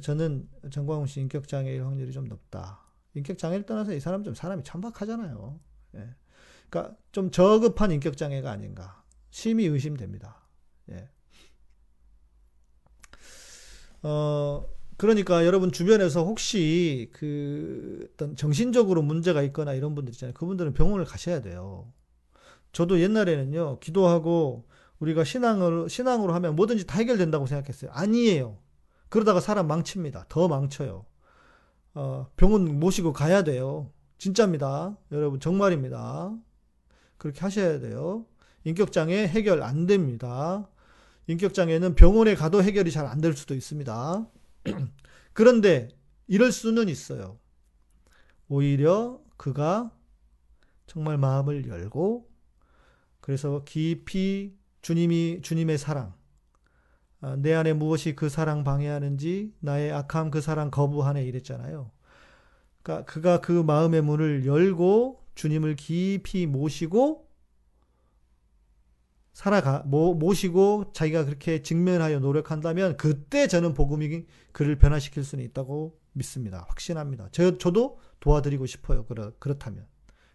저는 정광훈 씨 인격장애일 확률이 좀 높다. 인격장애를 떠나서 이 사람 좀 사람이 천박하잖아요. 예. 그러니까 좀 저급한 인격 장애가 아닌가. 심히 의심됩니다. 예. 어, 그러니까 여러분 주변에서 혹시 그 어떤 정신적으로 문제가 있거나 이런 분들 있잖아요. 그분들은 병원을 가셔야 돼요. 저도 옛날에는요, 기도하고 우리가 신앙을, 신앙으로 하면 뭐든지 다 해결된다고 생각했어요. 아니에요. 그러다가 사람 망칩니다. 더 망쳐요. 어, 병원 모시고 가야 돼요. 진짜입니다. 여러분, 정말입니다. 그렇게 하셔야 돼요. 인격장애 해결 안 됩니다. 인격장애는 병원에 가도 해결이 잘 안 될 수도 있습니다. 그런데 이럴 수는 있어요. 오히려 그가 정말 마음을 열고 그래서 깊이 주님이 주님의 사랑 아, 내 안에 무엇이 그 사랑 방해하는지 나의 악함 그 사랑 거부하네 이랬잖아요. 그러니까 그가 그 마음의 문을 열고 주님을 깊이 모시고 살아가 모, 모시고 자기가 그렇게 직면하여 노력한다면 그때 저는 복음이 그를 변화시킬 수는 있다고 믿습니다. 확신합니다. 저, 저도 도와드리고 싶어요. 그렇, 그렇다면.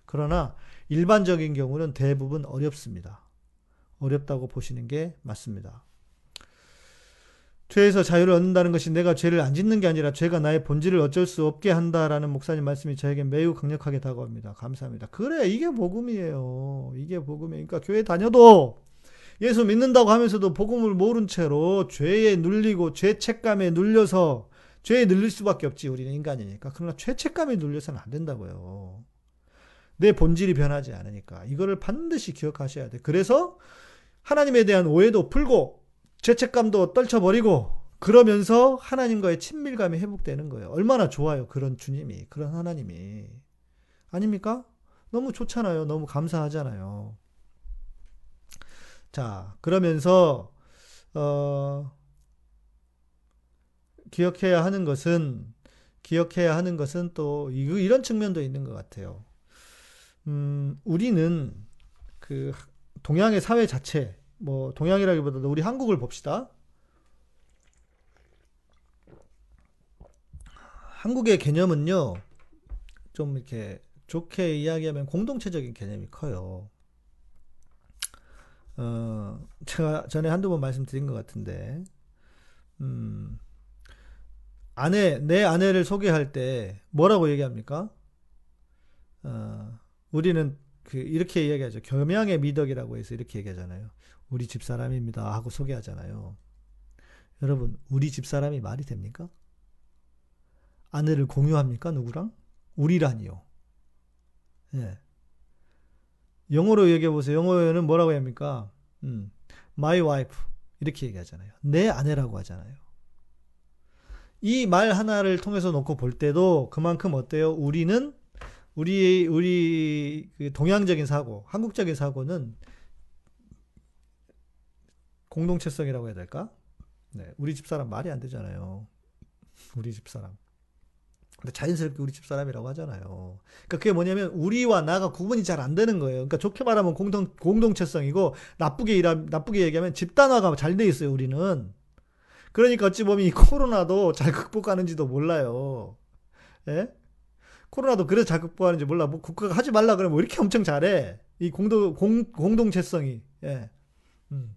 그러나 일반적인 경우는 대부분 어렵습니다. 어렵다고 보시는 게 맞습니다. 죄에서 자유를 얻는다는 것이 내가 죄를 안 짓는 게 아니라 죄가 나의 본질을 어쩔 수 없게 한다라는 목사님 말씀이 저에게 매우 강력하게 다가옵니다. 감사합니다. 그래, 이게 복음이에요. 이게 복음이에요. 그러니까 교회 다녀도 예수 믿는다고 하면서도 복음을 모른 채로 죄에 눌리고 죄책감에 눌려서 죄에 눌릴 수밖에 없지. 우리는 인간이니까. 그러나 죄책감에 눌려서는 안 된다고요. 내 본질이 변하지 않으니까. 이거를 반드시 기억하셔야 돼. 그래서 하나님에 대한 오해도 풀고 죄책감도 떨쳐버리고 그러면서 하나님과의 친밀감이 회복되는 거예요. 얼마나 좋아요. 그런 주님이, 그런 하나님이. 아닙니까? 너무 좋잖아요. 너무 감사하잖아요. 자, 그러면서, 어, 기억해야 하는 것은, 기억해야 하는 것은 또, 이런 측면도 있는 것 같아요. 음, 우리는 그 동양의 사회 자체, 뭐 동양이라기보다도 우리 한국을 봅시다. 한국의 개념은요, 좀 이렇게 좋게 이야기하면 공동체적인 개념이 커요. 어, 제가 전에 한두 번 말씀드린 것 같은데, 음, 아내, 내 아내를 소개할 때 뭐라고 얘기합니까? 어, 우리는 그 이렇게 이야기하죠. 겸양의 미덕이라고 해서 이렇게 얘기하잖아요. 우리 집 사람입니다 하고 소개하잖아요. 여러분, 우리 집 사람이 말이 됩니까? 아내를 공유합니까? 누구랑? 우리라니요. 예. 영어로 얘기해 보세요. 영어에는 뭐라고 합니까? 음, my wife 이렇게 얘기하잖아요. 내 아내라고 하잖아요. 이 말 하나를 통해서 놓고 볼 때도 그만큼 어때요? 우리는 우리 우리 그 동양적인 사고, 한국적인 사고는 공동체성이라고 해야 될까? 네, 우리 집사람 말이 안 되잖아요. 우리 집사람. 근데 자연스럽게 우리 집 사람이라고 하잖아요. 그러니까 그게 뭐냐면 우리와 나가 구분이 잘 안 되는 거예요. 그러니까 좋게 말하면 공동 공동체성이고 나쁘게 일하 나쁘게 얘기하면 집단화가 잘 돼 있어요. 우리는. 그러니까 어찌 보면 이 코로나도 잘 극복하는지도 몰라요. 예? 코로나도 그래서 잘 극복하는지 몰라. 뭐 국가가 하지 말라 그러면 왜 이렇게 엄청 잘해? 이 공동 공 공동체성이. 예. 음.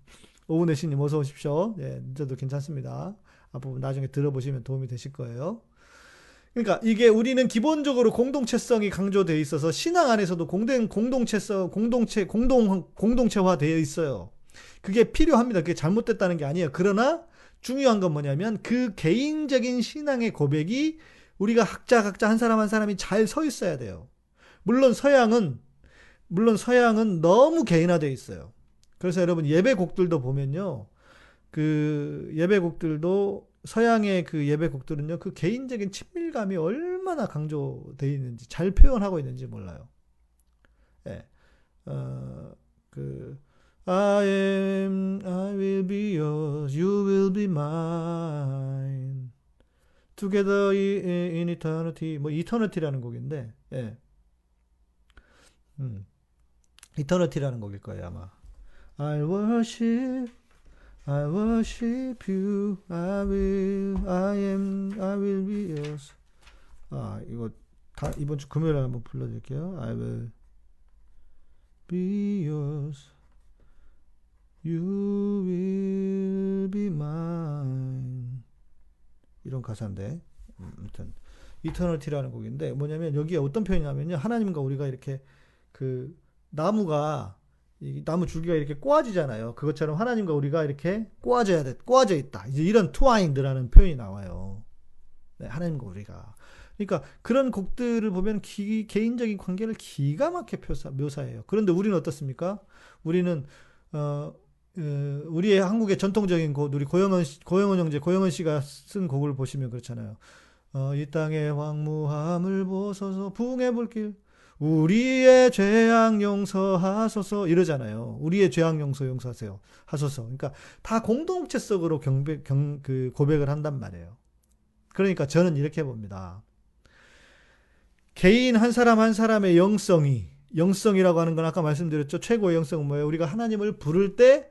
오은혜씨님 어서 오십시오. 예, 늦어도 괜찮습니다. 앞부분 나중에 들어보시면 도움이 되실 거예요. 그러니까 이게 우리는 기본적으로 공동체성이 강조되어 있어서 신앙 안에서도 공동 공동체성 공동체 공동 공동체화 되어 있어요. 그게 필요합니다. 그게 잘못됐다는 게 아니에요. 그러나 중요한 건 뭐냐면 그 개인적인 신앙의 고백이 우리가 각자 각자 한 사람 한 사람이 잘 서 있어야 돼요. 물론 서양은 물론 서양은 너무 개인화되어 있어요. 그래서 여러분 예배곡들도 보면요. 그 예배곡들도 서양의 그 예배곡들은요. 그 개인적인 친밀감이 얼마나 강조되어 있는지 잘 표현하고 있는지 몰라요. 예. 어, 그 I am I will be yours you will be mine Together in eternity 뭐 eternity라는 곡인데 예. 음. eternity라는 곡일 거예요, 아마. I worship, I worship you, I will, I am, I will be yours. 아, 이거 다 이번 주 금요일에 한번 불러드릴게요. I will be yours. You will be mine. 이런 가사인데, 음, 아무튼 이터널티라는 곡인데 뭐냐면 여기에 어떤 표현이냐면요 하나님과 우리가 이렇게 그 나무가 이 나무 줄기가 이렇게 꼬아지잖아요. 그것처럼 하나님과 우리가 이렇게 꼬아져야 돼, 꼬아져 있다. 이제 이런 트와인드라는 표현이 나와요. 네, 하나님과 우리가. 그러니까 그런 곡들을 보면 기, 개인적인 관계를 기가 막히게 묘사, 묘사해요. 그런데 우리는 어떻습니까? 우리는 어, 어, 우리의 한국의 전통적인 곡, 우리 고영은 고영은 형제, 고영은 씨가 쓴 곡을 보시면 그렇잖아요. 어, 이 땅의 황무함을 보소서 붕해 불길 우리의 죄악 용서하소서 이러잖아요. 우리의 죄악 용서 용서하세요. 하소서. 그러니까 다 공동체적으로 경배, 경, 그 고백을 한단 말이에요. 그러니까 저는 이렇게 봅니다. 개인 한 사람 한 사람의 영성이 영성이라고 하는 건 아까 말씀드렸죠. 최고의 영성은 뭐예요? 우리가 하나님을 부를 때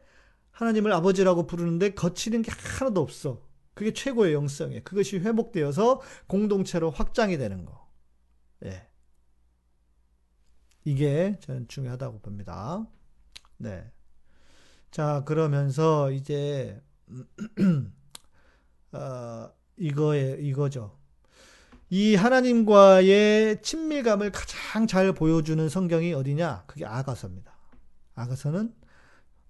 하나님을 아버지라고 부르는데 거치는 게 하나도 없어. 그게 최고의 영성이에요. 그것이 회복되어서 공동체로 확장이 되는 거. 예. 이게 저는 중요하다고 봅니다. 네. 자, 그러면서 이제, 어, 이거에, 이거죠. 이 하나님과의 친밀감을 가장 잘 보여주는 성경이 어디냐? 그게 아가서입니다. 아가서는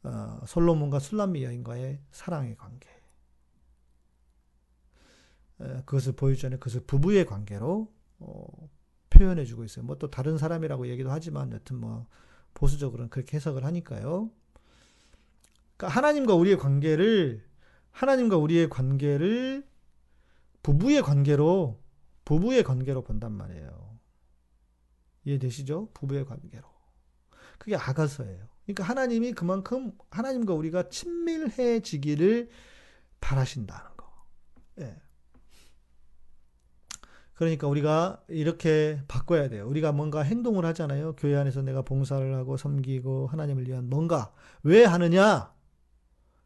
어, 솔로몬과 술람미 여인과의 사랑의 관계. 에, 그것을 보여주는 그것을 부부의 관계로 어, 표현해주고 있어요. 뭐 또 다른 사람이라고 얘기도 하지만 여튼 뭐 보수적으로는 그렇게 해석을 하니까요. 그러니까 하나님과 우리의 관계를 하나님과 우리의 관계를 부부의 관계로 부부의 관계로 본단 말이에요. 이해되시죠? 부부의 관계로. 그게 아가서예요. 그러니까 하나님이 그만큼 하나님과 우리가 친밀해지기를 바라신다는 거. 예. 그러니까 우리가 이렇게 바꿔야 돼요. 우리가 뭔가 행동을 하잖아요. 교회 안에서 내가 봉사를 하고 섬기고 하나님을 위한 뭔가 왜 하느냐?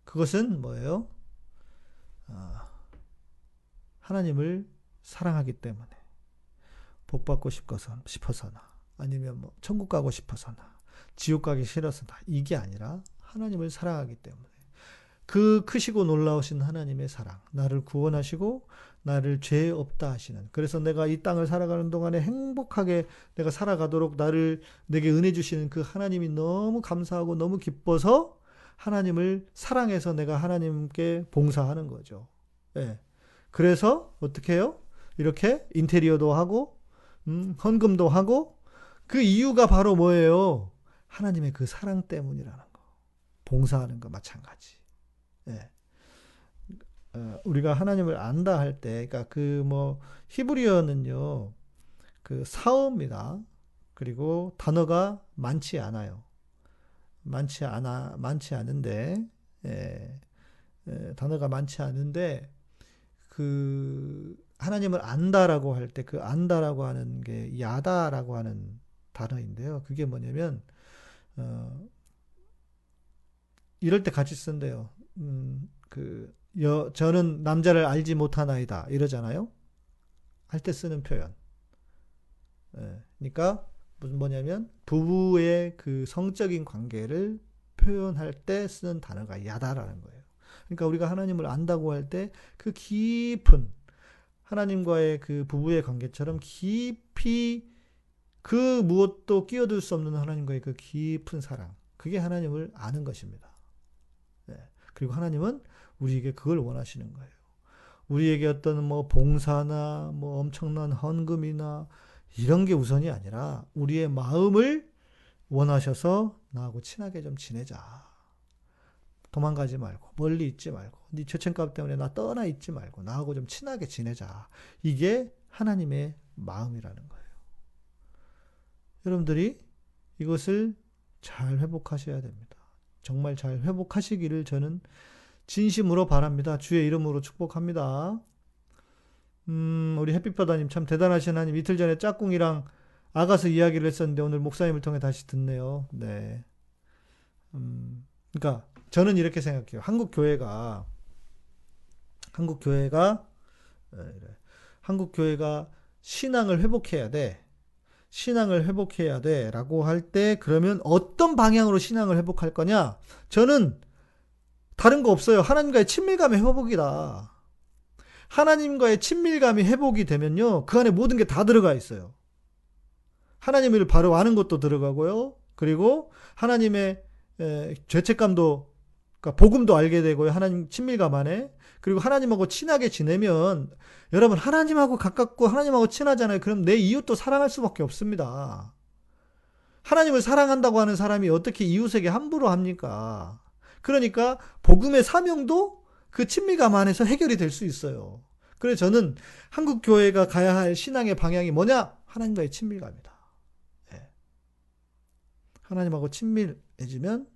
그것은 뭐예요? 아, 하나님을 사랑하기 때문에 복 받고 싶어서 싶어서나 아니면 뭐 천국 가고 싶어서나 지옥 가기 싫어서나 이게 아니라 하나님을 사랑하기 때문에 그 크시고 놀라우신 하나님의 사랑 나를 구원하시고 나를 죄 없다 하시는. 그래서 내가 이 땅을 살아가는 동안에 행복하게 내가 살아가도록 나를 내게 은혜 주시는 그 하나님이 너무 감사하고 너무 기뻐서 하나님을 사랑해서 내가 하나님께 봉사하는 거죠. 예. 그래서 어떻게 해요? 이렇게 인테리어도 하고 음, 헌금도 하고 그 이유가 바로 뭐예요? 하나님의 그 사랑 때문이라는 거. 봉사하는 거 마찬가지. 예. 어, 우리가 하나님을 안다 할 때, 그러니까 그 뭐 히브리어는요, 그 사어입니다. 그리고 단어가 많지 않아요. 많지 않아 많지 않은데, 예, 예, 단어가 많지 않은데 그 하나님을 안다라고 할 때 그 안다라고 하는 게 야다라고 하는 단어인데요. 그게 뭐냐면 어, 이럴 때 같이 쓴대요. 음, 그 여, 저는 남자를 알지 못하나이다 이러잖아요. 할 때 쓰는 표현. 예, 그러니까 무슨 뭐냐면 부부의 그 성적인 관계를 표현할 때 쓰는 단어가 야다라는 거예요. 그러니까 우리가 하나님을 안다고 할 때 그 깊은 하나님과의 그 부부의 관계처럼 깊이 그 무엇도 끼어들 수 없는 하나님과의 그 깊은 사랑. 그게 하나님을 아는 것입니다. 네. 그리고 하나님은 우리에게 그걸 원하시는 거예요. 우리에게 어떤 뭐 봉사나 뭐 엄청난 헌금이나 이런 게 우선이 아니라 우리의 마음을 원하셔서 나하고 친하게 좀 지내자. 도망가지 말고 멀리 있지 말고 네 죄책감 때문에 나 떠나 있지 말고 나하고 좀 친하게 지내자. 이게 하나님의 마음이라는 거예요. 여러분들이 이것을 잘 회복하셔야 됩니다. 정말 잘 회복하시기를 저는 진심으로 바랍니다. 주의 이름으로 축복합니다. 음, 우리 햇빛바다님 참 대단하신 하나님. 이틀 전에 짝꿍이랑 아가서 이야기를 했었는데 오늘 목사님을 통해 다시 듣네요. 네. 음, 그러니까 저는 이렇게 생각해요. 한국 교회가 한국 교회가 네, 한국 교회가 신앙을 회복해야 돼. 신앙을 회복해야 돼. 라고 할 때, 그러면 어떤 방향으로 신앙을 회복할 거냐? 저는 다른 거 없어요. 하나님과의 친밀감의 회복이다. 하나님과의 친밀감이 회복이 되면요. 그 안에 모든 게 다 들어가 있어요. 하나님을 바로 아는 것도 들어가고요. 그리고 하나님의 에, 죄책감도, 그러니까 복음도 알게 되고요. 하나님 친밀감 안에. 그리고 하나님하고 친하게 지내면 여러분 하나님하고 가깝고 하나님하고 친하잖아요. 그럼 내 이웃도 사랑할 수밖에 없습니다. 하나님을 사랑한다고 하는 사람이 어떻게 이웃에게 함부로 합니까? 그러니까 복음의 사명도 그 친밀감 안에서 해결이 될 수 있어요. 그래서 저는 한국 교회가 가야 할 신앙의 방향이 뭐냐? 하나님과의 친밀감이다. 네. 하나님하고 친밀해지면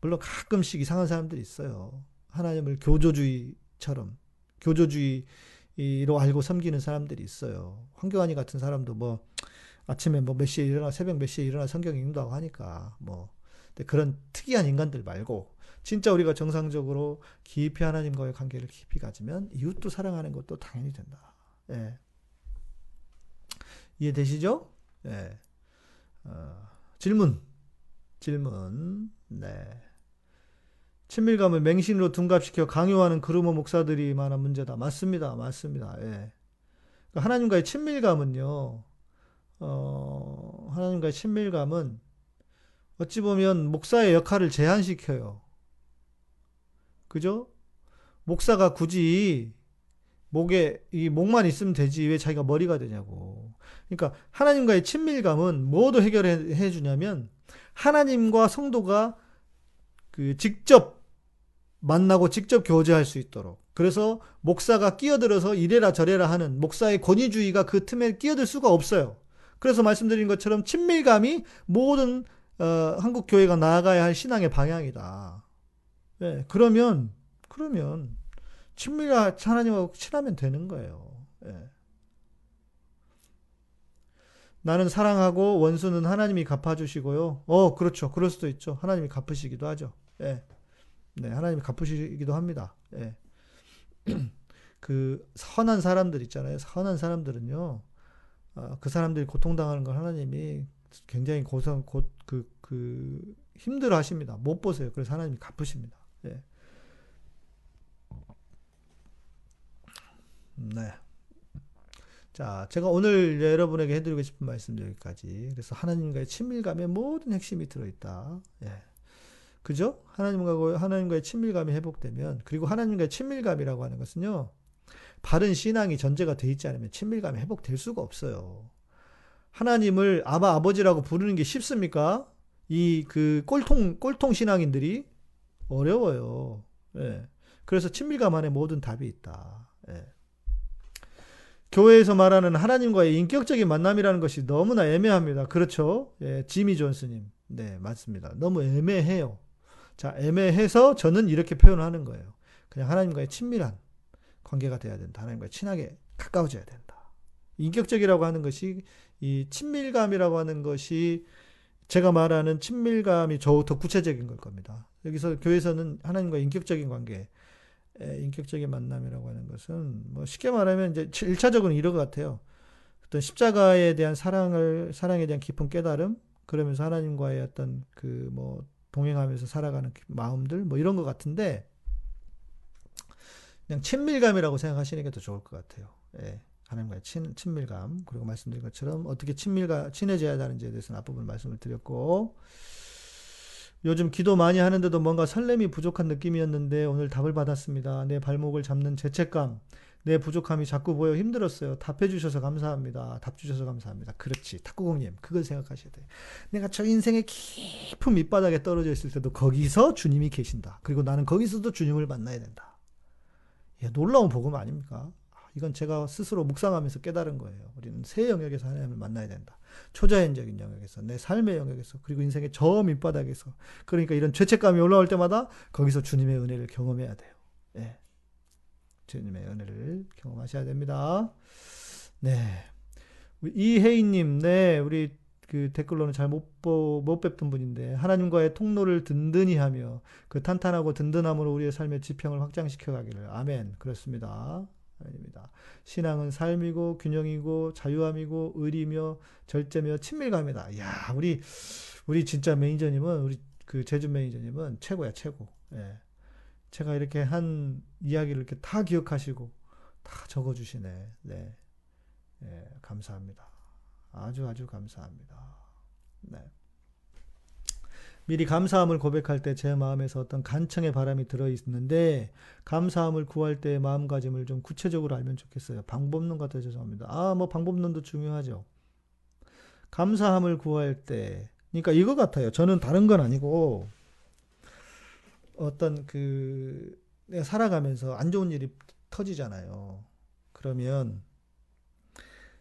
물론 가끔씩 이상한 사람들이 있어요. 하나님을 교조주의처럼 교조주의로 알고 섬기는 사람들이 있어요. 황교안이 같은 사람도 뭐 아침에 뭐 몇 시에 일어나 새벽 몇 시에 일어나 성경 읽는다고 하니까 뭐 그런 특이한 인간들 말고 진짜 우리가 정상적으로 깊이 하나님과의 관계를 깊이 가지면 이웃도 사랑하는 것도 당연히 된다. 예. 이해되시죠? 예. 어, 질문. 질문. 네. 친밀감을 맹신으로 둔갑시켜 강요하는 그루머 목사들이 많은 문제다. 맞습니다. 맞습니다. 예. 그러니까 하나님과의 친밀감은요, 어, 하나님과의 친밀감은 어찌 보면 목사의 역할을 제한시켜요. 그죠? 목사가 굳이 목에 이 목만 있으면 되지 왜 자기가 머리가 되냐고. 그러니까 하나님과의 친밀감은 뭐도 해결해 주냐면 하나님과 성도가 그 직접 만나고 직접 교제할 수 있도록. 그래서 목사가 끼어들어서 이래라 저래라 하는 목사의 권위주의가 그 틈에 끼어들 수가 없어요. 그래서 말씀드린 것처럼 친밀감이 모든 어, 한국 교회가 나아가야 할 신앙의 방향이다. 네, 그러면, 그러면, 친밀한 하나님하고 친하면 되는 거예요. 네. 나는 사랑하고 원수는 하나님이 갚아주시고요. 어, 그렇죠. 그럴 수도 있죠. 하나님이 갚으시기도 하죠. 예. 네, 하나님이 갚으시기도 합니다. 예. 그 선한 사람들 있잖아요. 선한 사람들은요. 어, 그 사람들이 고통당하는 걸 하나님이 굉장히 고성 곧그 그 힘들어 하십니다. 못 보세요. 그래서 하나님이 갚으십니다. 예. 네. 자, 제가 오늘 여러분에게 해드리고 싶은 말씀 여기까지. 그래서 하나님과의 친밀감의 모든 핵심이 들어있다. 예. 그죠? 하나님과, 하나님과의 친밀감이 회복되면, 그리고 하나님과의 친밀감이라고 하는 것은요, 바른 신앙이 전제가 돼 있지 않으면 친밀감이 회복될 수가 없어요. 하나님을 아바 아버지라고 부르는 게 쉽습니까? 이 그 꼴통 꼴통 신앙인들이 어려워요. 예. 그래서 친밀감 안에 모든 답이 있다. 예. 교회에서 말하는 하나님과의 인격적인 만남이라는 것이 너무나 애매합니다. 그렇죠? 예, 지미 존스님. 네, 맞습니다. 너무 애매해요. 자, 애매해서 저는 이렇게 표현하는 거예요. 그냥 하나님과의 친밀한 관계가 돼야 된다. 하나님과 친하게 가까워져야 된다. 인격적이라고 하는 것이 이 친밀감이라고 하는 것이 제가 말하는 친밀감이 저더 구체적인 걸 겁니다. 여기서 교회에서는 하나님과 인격적인 관계, 인격적인 만남이라고 하는 것은 뭐 쉽게 말하면 이제 1차적으로는 이런 것 같아요. 어떤 십자가에 대한 사랑을 사랑에 대한 깊은 깨달음 그러면서 하나님과의 어떤 그 뭐 동행하면서 살아가는 그 마음들 뭐 이런 것 같은데 그냥 친밀감이라고 생각하시는 게 더 좋을 것 같아요. 예. 하나님과의 친, 친밀감 그리고 말씀드린 것처럼 어떻게 친밀가 친해져야 하는지에 대해서는 앞부분 말씀을 드렸고 요즘 기도 많이 하는데도 뭔가 설렘이 부족한 느낌이었는데 오늘 답을 받았습니다. 내 발목을 잡는 죄책감, 내 부족함이 자꾸 보여 힘들었어요. 답해 주셔서 감사합니다. 답 주셔서 감사합니다. 그렇지. 탁구공님, 그걸 생각하셔야 돼. 내가 저 인생의 깊은 밑바닥에 떨어져 있을 때도 거기서 주님이 계신다. 그리고 나는 거기서도 주님을 만나야 된다. 예, 놀라운 복음 아닙니까? 이건 제가 스스로 묵상하면서 깨달은 거예요. 우리는 새 영역에서 하나님을 만나야 된다. 초자연적인 영역에서, 내 삶의 영역에서, 그리고 인생의 저 밑바닥에서. 그러니까 이런 죄책감이 올라올 때마다 거기서 주님의 은혜를 경험해야 돼요. 네. 주님의 은혜를 경험하셔야 됩니다. 네. 이혜인님, 네, 우리 그 댓글로는 잘못 못 뵙던 분인데 하나님과의 통로를 든든히 하며 그 탄탄하고 든든함으로 우리의 삶의 지평을 확장시켜 가기를 아멘 그렇습니다 아닙니다. 신앙은 삶이고 균형이고 자유함이고 의리며 절제며 친밀감이다. 야, 우리 우리 진짜 매니저님은 우리 그 제주 매니저님은 최고야 최고. 예. 제가 이렇게 한 이야기를 이렇게 다 기억하시고 다 적어 주시네. 네, 예, 감사합니다. 아주 아주 감사합니다. 네. 미리 감사함을 고백할 때 제 마음에서 어떤 간청의 바람이 들어 있는데 감사함을 구할 때의 마음가짐을 좀 구체적으로 알면 좋겠어요. 방법론 같아 죄송합니다. 아, 뭐 방법론도 중요하죠. 감사함을 구할 때 그러니까 이거 같아요. 저는 다른 건 아니고 어떤 그 내가 살아가면서 안 좋은 일이 터지잖아요. 그러면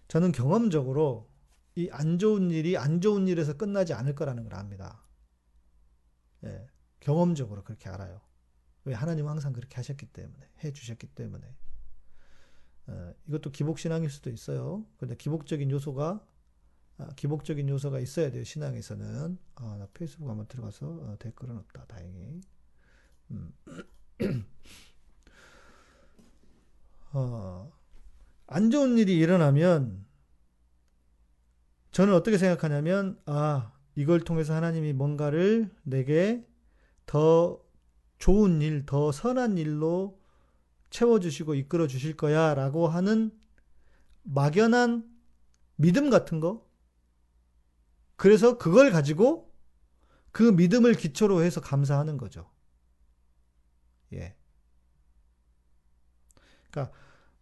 저는 경험적으로 이 안 좋은 일이 안 좋은 일에서 끝나지 않을 거라는 걸 압니다. 예, 경험적으로 그렇게 알아요. 왜 하나님은 항상 그렇게 하셨기 때문에 해 주셨기 때문에 어, 이것도 기복 신앙일 수도 있어요. 근데 기복적인 요소가 아, 기복적인 요소가 있어야 돼요. 신앙에서는 아, 나 페이스북 한번 들어가서 어, 댓글은 없다. 다행히 음. 어, 안 좋은 일이 일어나면 저는 어떻게 생각하냐면 아 이걸 통해서 하나님이 뭔가를 내게 더 좋은 일, 더 선한 일로 채워주시고 이끌어 주실 거야 라고 하는 막연한 믿음 같은 거. 그래서 그걸 가지고 그 믿음을 기초로 해서 감사하는 거죠. 예. 그러니까,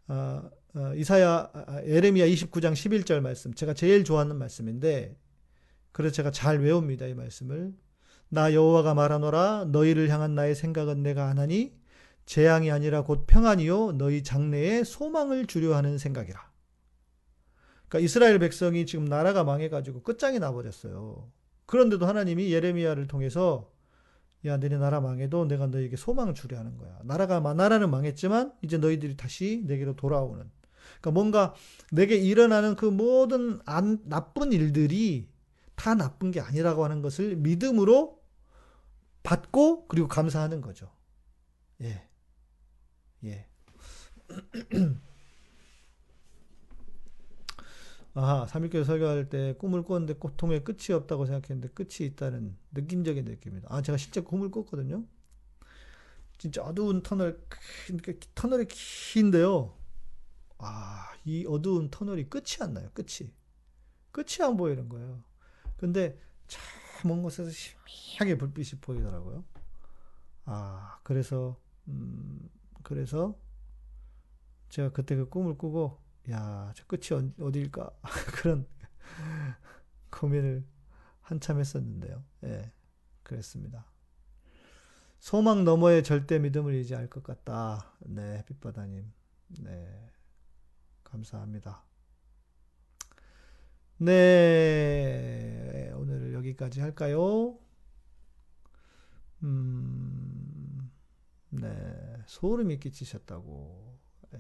어, 어, 이사야, 에레미야 29장 11절 말씀. 제가 제일 좋아하는 말씀인데, 그래서 제가 잘 외웁니다. 이 말씀을. 나 여호와가 말하노라 너희를 향한 나의 생각은 내가 하나니 재앙이 아니라 곧 평안이요 너희 장래에 소망을 주려 하는 생각이라. 그러니까 이스라엘 백성이 지금 나라가 망해 가지고 끝장이 나 버렸어요. 그런데도 하나님이 예레미야를 통해서 야 너네 나라 망해도 내가 너에게 소망을 주려 하는 거야. 나라가 나라는 망했지만 이제 너희들이 다시 내게로 돌아오는. 그러니까 뭔가 내게 일어나는 그 모든 안, 나쁜 일들이 다 나쁜 게 아니라고 하는 것을 믿음으로 받고 그리고 감사하는 거죠. 예. 예. 아, 3일교회 설교할 때 꿈을 꿨는데 고통에 끝이 없다고 생각했는데 끝이 있다는 느낌적인 느낌입니다. 아, 제가 실제 꿈을 꿨거든요. 진짜 어두운 터널, 터널이 긴데요. 아, 이 어두운 터널이 끝이 안 나요. 끝이. 끝이 안 보이는 거예요. 근데 참먼 곳에서 희미하게 불빛이 보이더라고요. 아, 그래서, 음, 그래서 제가 그때 그 꿈을 꾸고, 야, 저 끝이 어디일까? 그런 고민을 한참 했었는데요. 예, 그랬습니다. 소망 너머의 절대 믿음을 이제 알 것 같다. 네, 햇빛바다님. 네, 감사합니다. 네, 오늘 여기까지 할까요? 음, 네, 소름이 끼치셨다고 네,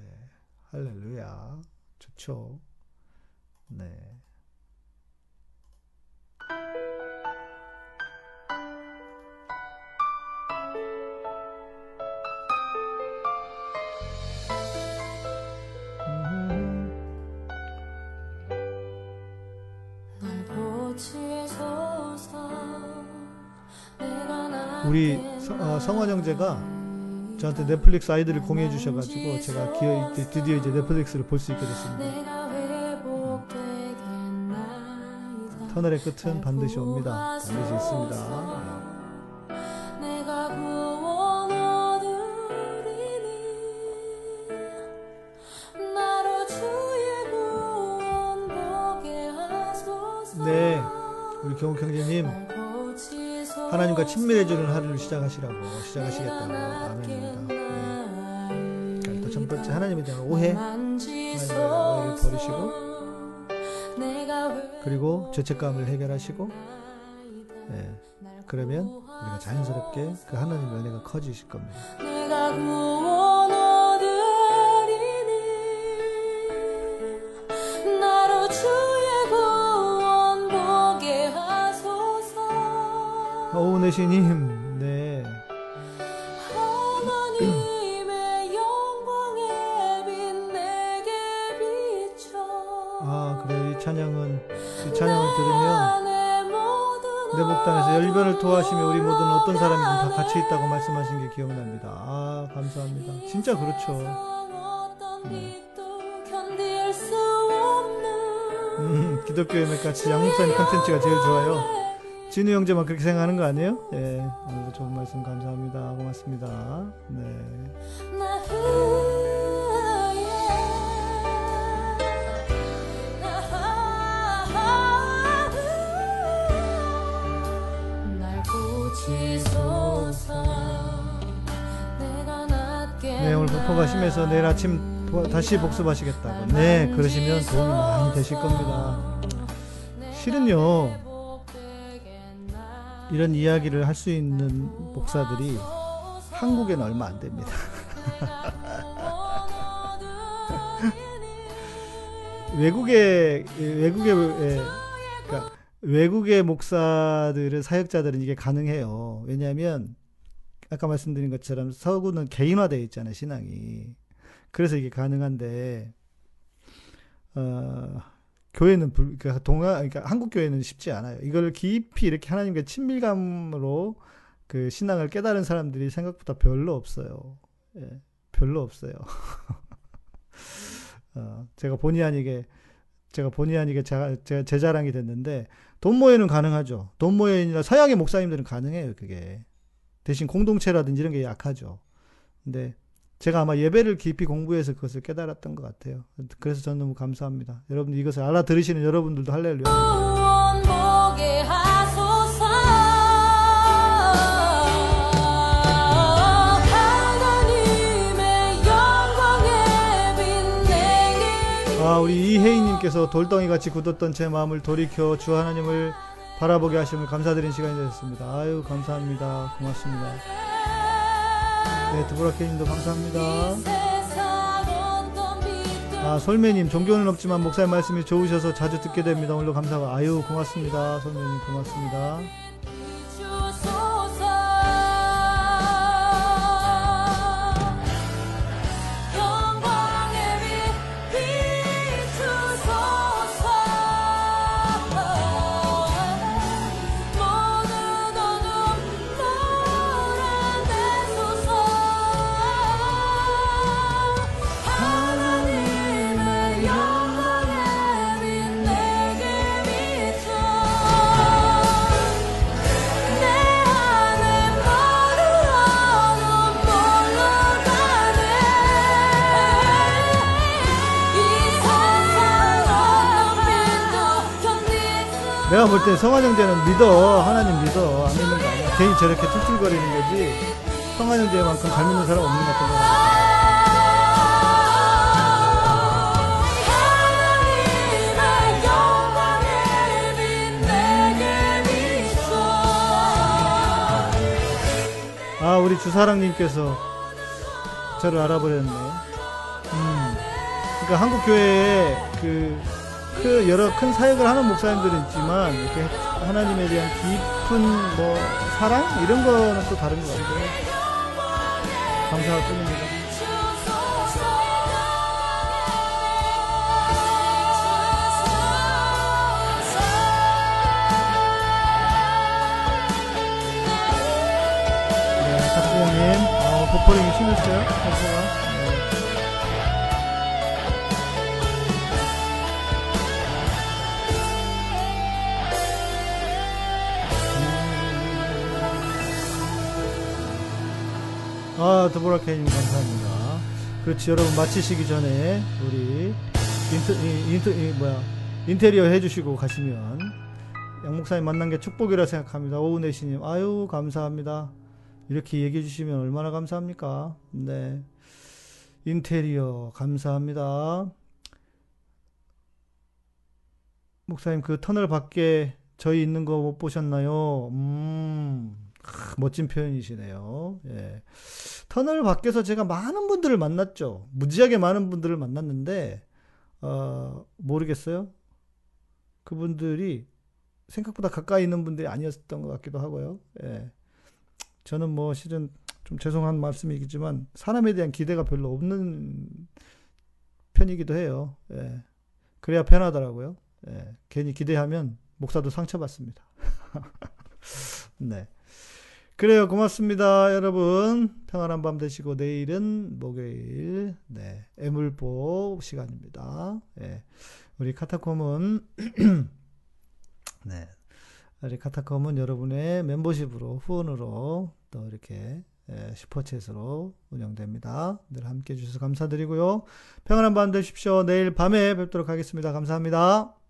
할렐루야. 좋죠. 네. 우리 어, 성원 형제가 저한테 넷플릭스 아이들을 공유해 주셔가지고 제가 기어, 드디어 이제 넷플릭스를 볼 수 있게 됐습니다. 터널의 끝은 반드시 옵니다. 반드시 있습니다. 네, 우리 경욱 형제님 하나님과 친밀해지는 하루를 시작하시라고 시작하시겠다고 아멘입니다. 네. 그러니까 첫 번째 하나님에 대한 오해, 하나님에 대한 오해를 버리시고 그리고 죄책감을 해결하시고 네. 그러면 우리가 자연스럽게 그 하나님의 은혜가 커지실 겁니다. 내시님, 네. 아, 그래. 이 찬양은, 이 찬양을 들으면, 내 목단에서 열변을 토하시며 우리 모두는 어떤 사람이든 다 같이 있다고 말씀하신 게 기억납니다. 아, 감사합니다. 진짜 그렇죠. 네. 음, 기독교의 맥같이 양목사님 컨텐츠가 제일 좋아요. 진우 형제만 그렇게 생각하는 거 아니에요? 예. 오늘도 좋은 말씀 감사합니다. 고맙습니다. 네. 네, 오늘 폭포가 심해서 내일 아침 다시 복습하시겠다고. 네, 그러시면 도움이 많이 되실 겁니다. 실은요, 이런 이야기를 할 수 있는 목사들이 한국에는 얼마 안 됩니다. 외국의 외국의 그러니까 외국의 목사들은 사역자들은 이게 가능해요. 왜냐하면 아까 말씀드린 것처럼 서구는 개인화되어 있잖아요 신앙이. 그래서 이게 가능한데 어, 교회는 불, 그러니까 동아, 그러니까 한국 교회는 쉽지 않아요. 이걸 깊이 이렇게 하나님과 친밀감으로 그 신앙을 깨달은 사람들이 생각보다 별로 없어요. 예, 별로 없어요. 어, 제가 본의 아니게 제가 본의 아니게 제가, 제 자랑이 됐는데 돈 모여는 가능하죠. 돈 모여인이나 서양의 목사님들은 가능해요. 그게 대신 공동체라든지 이런 게 약하죠. 근데 제가 아마 예배를 깊이 공부해서 그것을 깨달았던 것 같아요. 그래서 저는 너무 감사합니다. 여러분 이것을 알아들으시는 여러분들도 할렐루야. 아, 우리 이혜인님께서 돌덩이 같이 굳었던 제 마음을 돌이켜 주 하나님을 바라보게 하심을 감사드리는 시간이 되었습니다. 아유, 감사합니다. 고맙습니다. 네, 드보라케님도 감사합니다. 아, 솔매님, 종교는 없지만 목사의 말씀이 좋으셔서 자주 듣게 됩니다. 오늘도 감사하고, 아유, 고맙습니다. 솔매님, 고맙습니다. 내가 볼 때 성환 형제는 믿어. 하나님 믿어. 안 믿는 거 아니야. 괜히 저렇게 툴툴거리는 거지. 성환 형제만큼 잘 믿는 사람 없는 것 같은 거 아, 우리 주사랑님께서 저를 알아버렸네. 음. 그 한국 교회에 그, 그 여러 큰 사역을 하는 목사님들은 있지만 이렇게 하나님에 대한 깊은 뭐 사랑 이런 거는 또 다른 것 같아요. 감사할 뿐입니다. 네, 박수영님, 어, 보포링이 심했어요. 선수가. 아, 드보라케님 감사합니다. 그렇지, 여러분 마치시기 전에 우리 인터, 이, 인터, 이, 뭐야, 인테리어 해주시고 가시면 양 목사님 만난 게 축복이라 생각합니다. 오은혜씨님, 아유, 감사합니다. 이렇게 얘기해 주시면 얼마나 감사합니까? 네. 인테리어, 감사합니다. 목사님, 그 터널 밖에 저희 있는 거 못 보셨나요? 음, 크, 멋진 표현이시네요. 예. 터널 밖에서 제가 많은 분들을 만났죠. 무지하게 많은 분들을 만났는데, 어, 모르겠어요. 그분들이 생각보다 가까이 있는 분들이 아니었던 것 같기도 하고요. 예. 저는 뭐 실은 좀 죄송한 말씀이겠지만 사람에 대한 기대가 별로 없는 편이기도 해요. 예. 그래야 편하더라고요. 예. 괜히 기대하면 목사도 상처받습니다. 네. 그래요. 고맙습니다. 여러분. 평안한 밤 되시고 내일은 목요일 네. 애물보 시간입니다. 예. 우리 카타콤은 네. 우리 카타콤은 여러분의 멤버십으로 후원으로 또 이렇게 예, 슈퍼챗으로 운영됩니다. 늘 함께 해주셔서 감사드리고요. 평안한 밤 되십시오. 내일 밤에 뵙도록 하겠습니다. 감사합니다.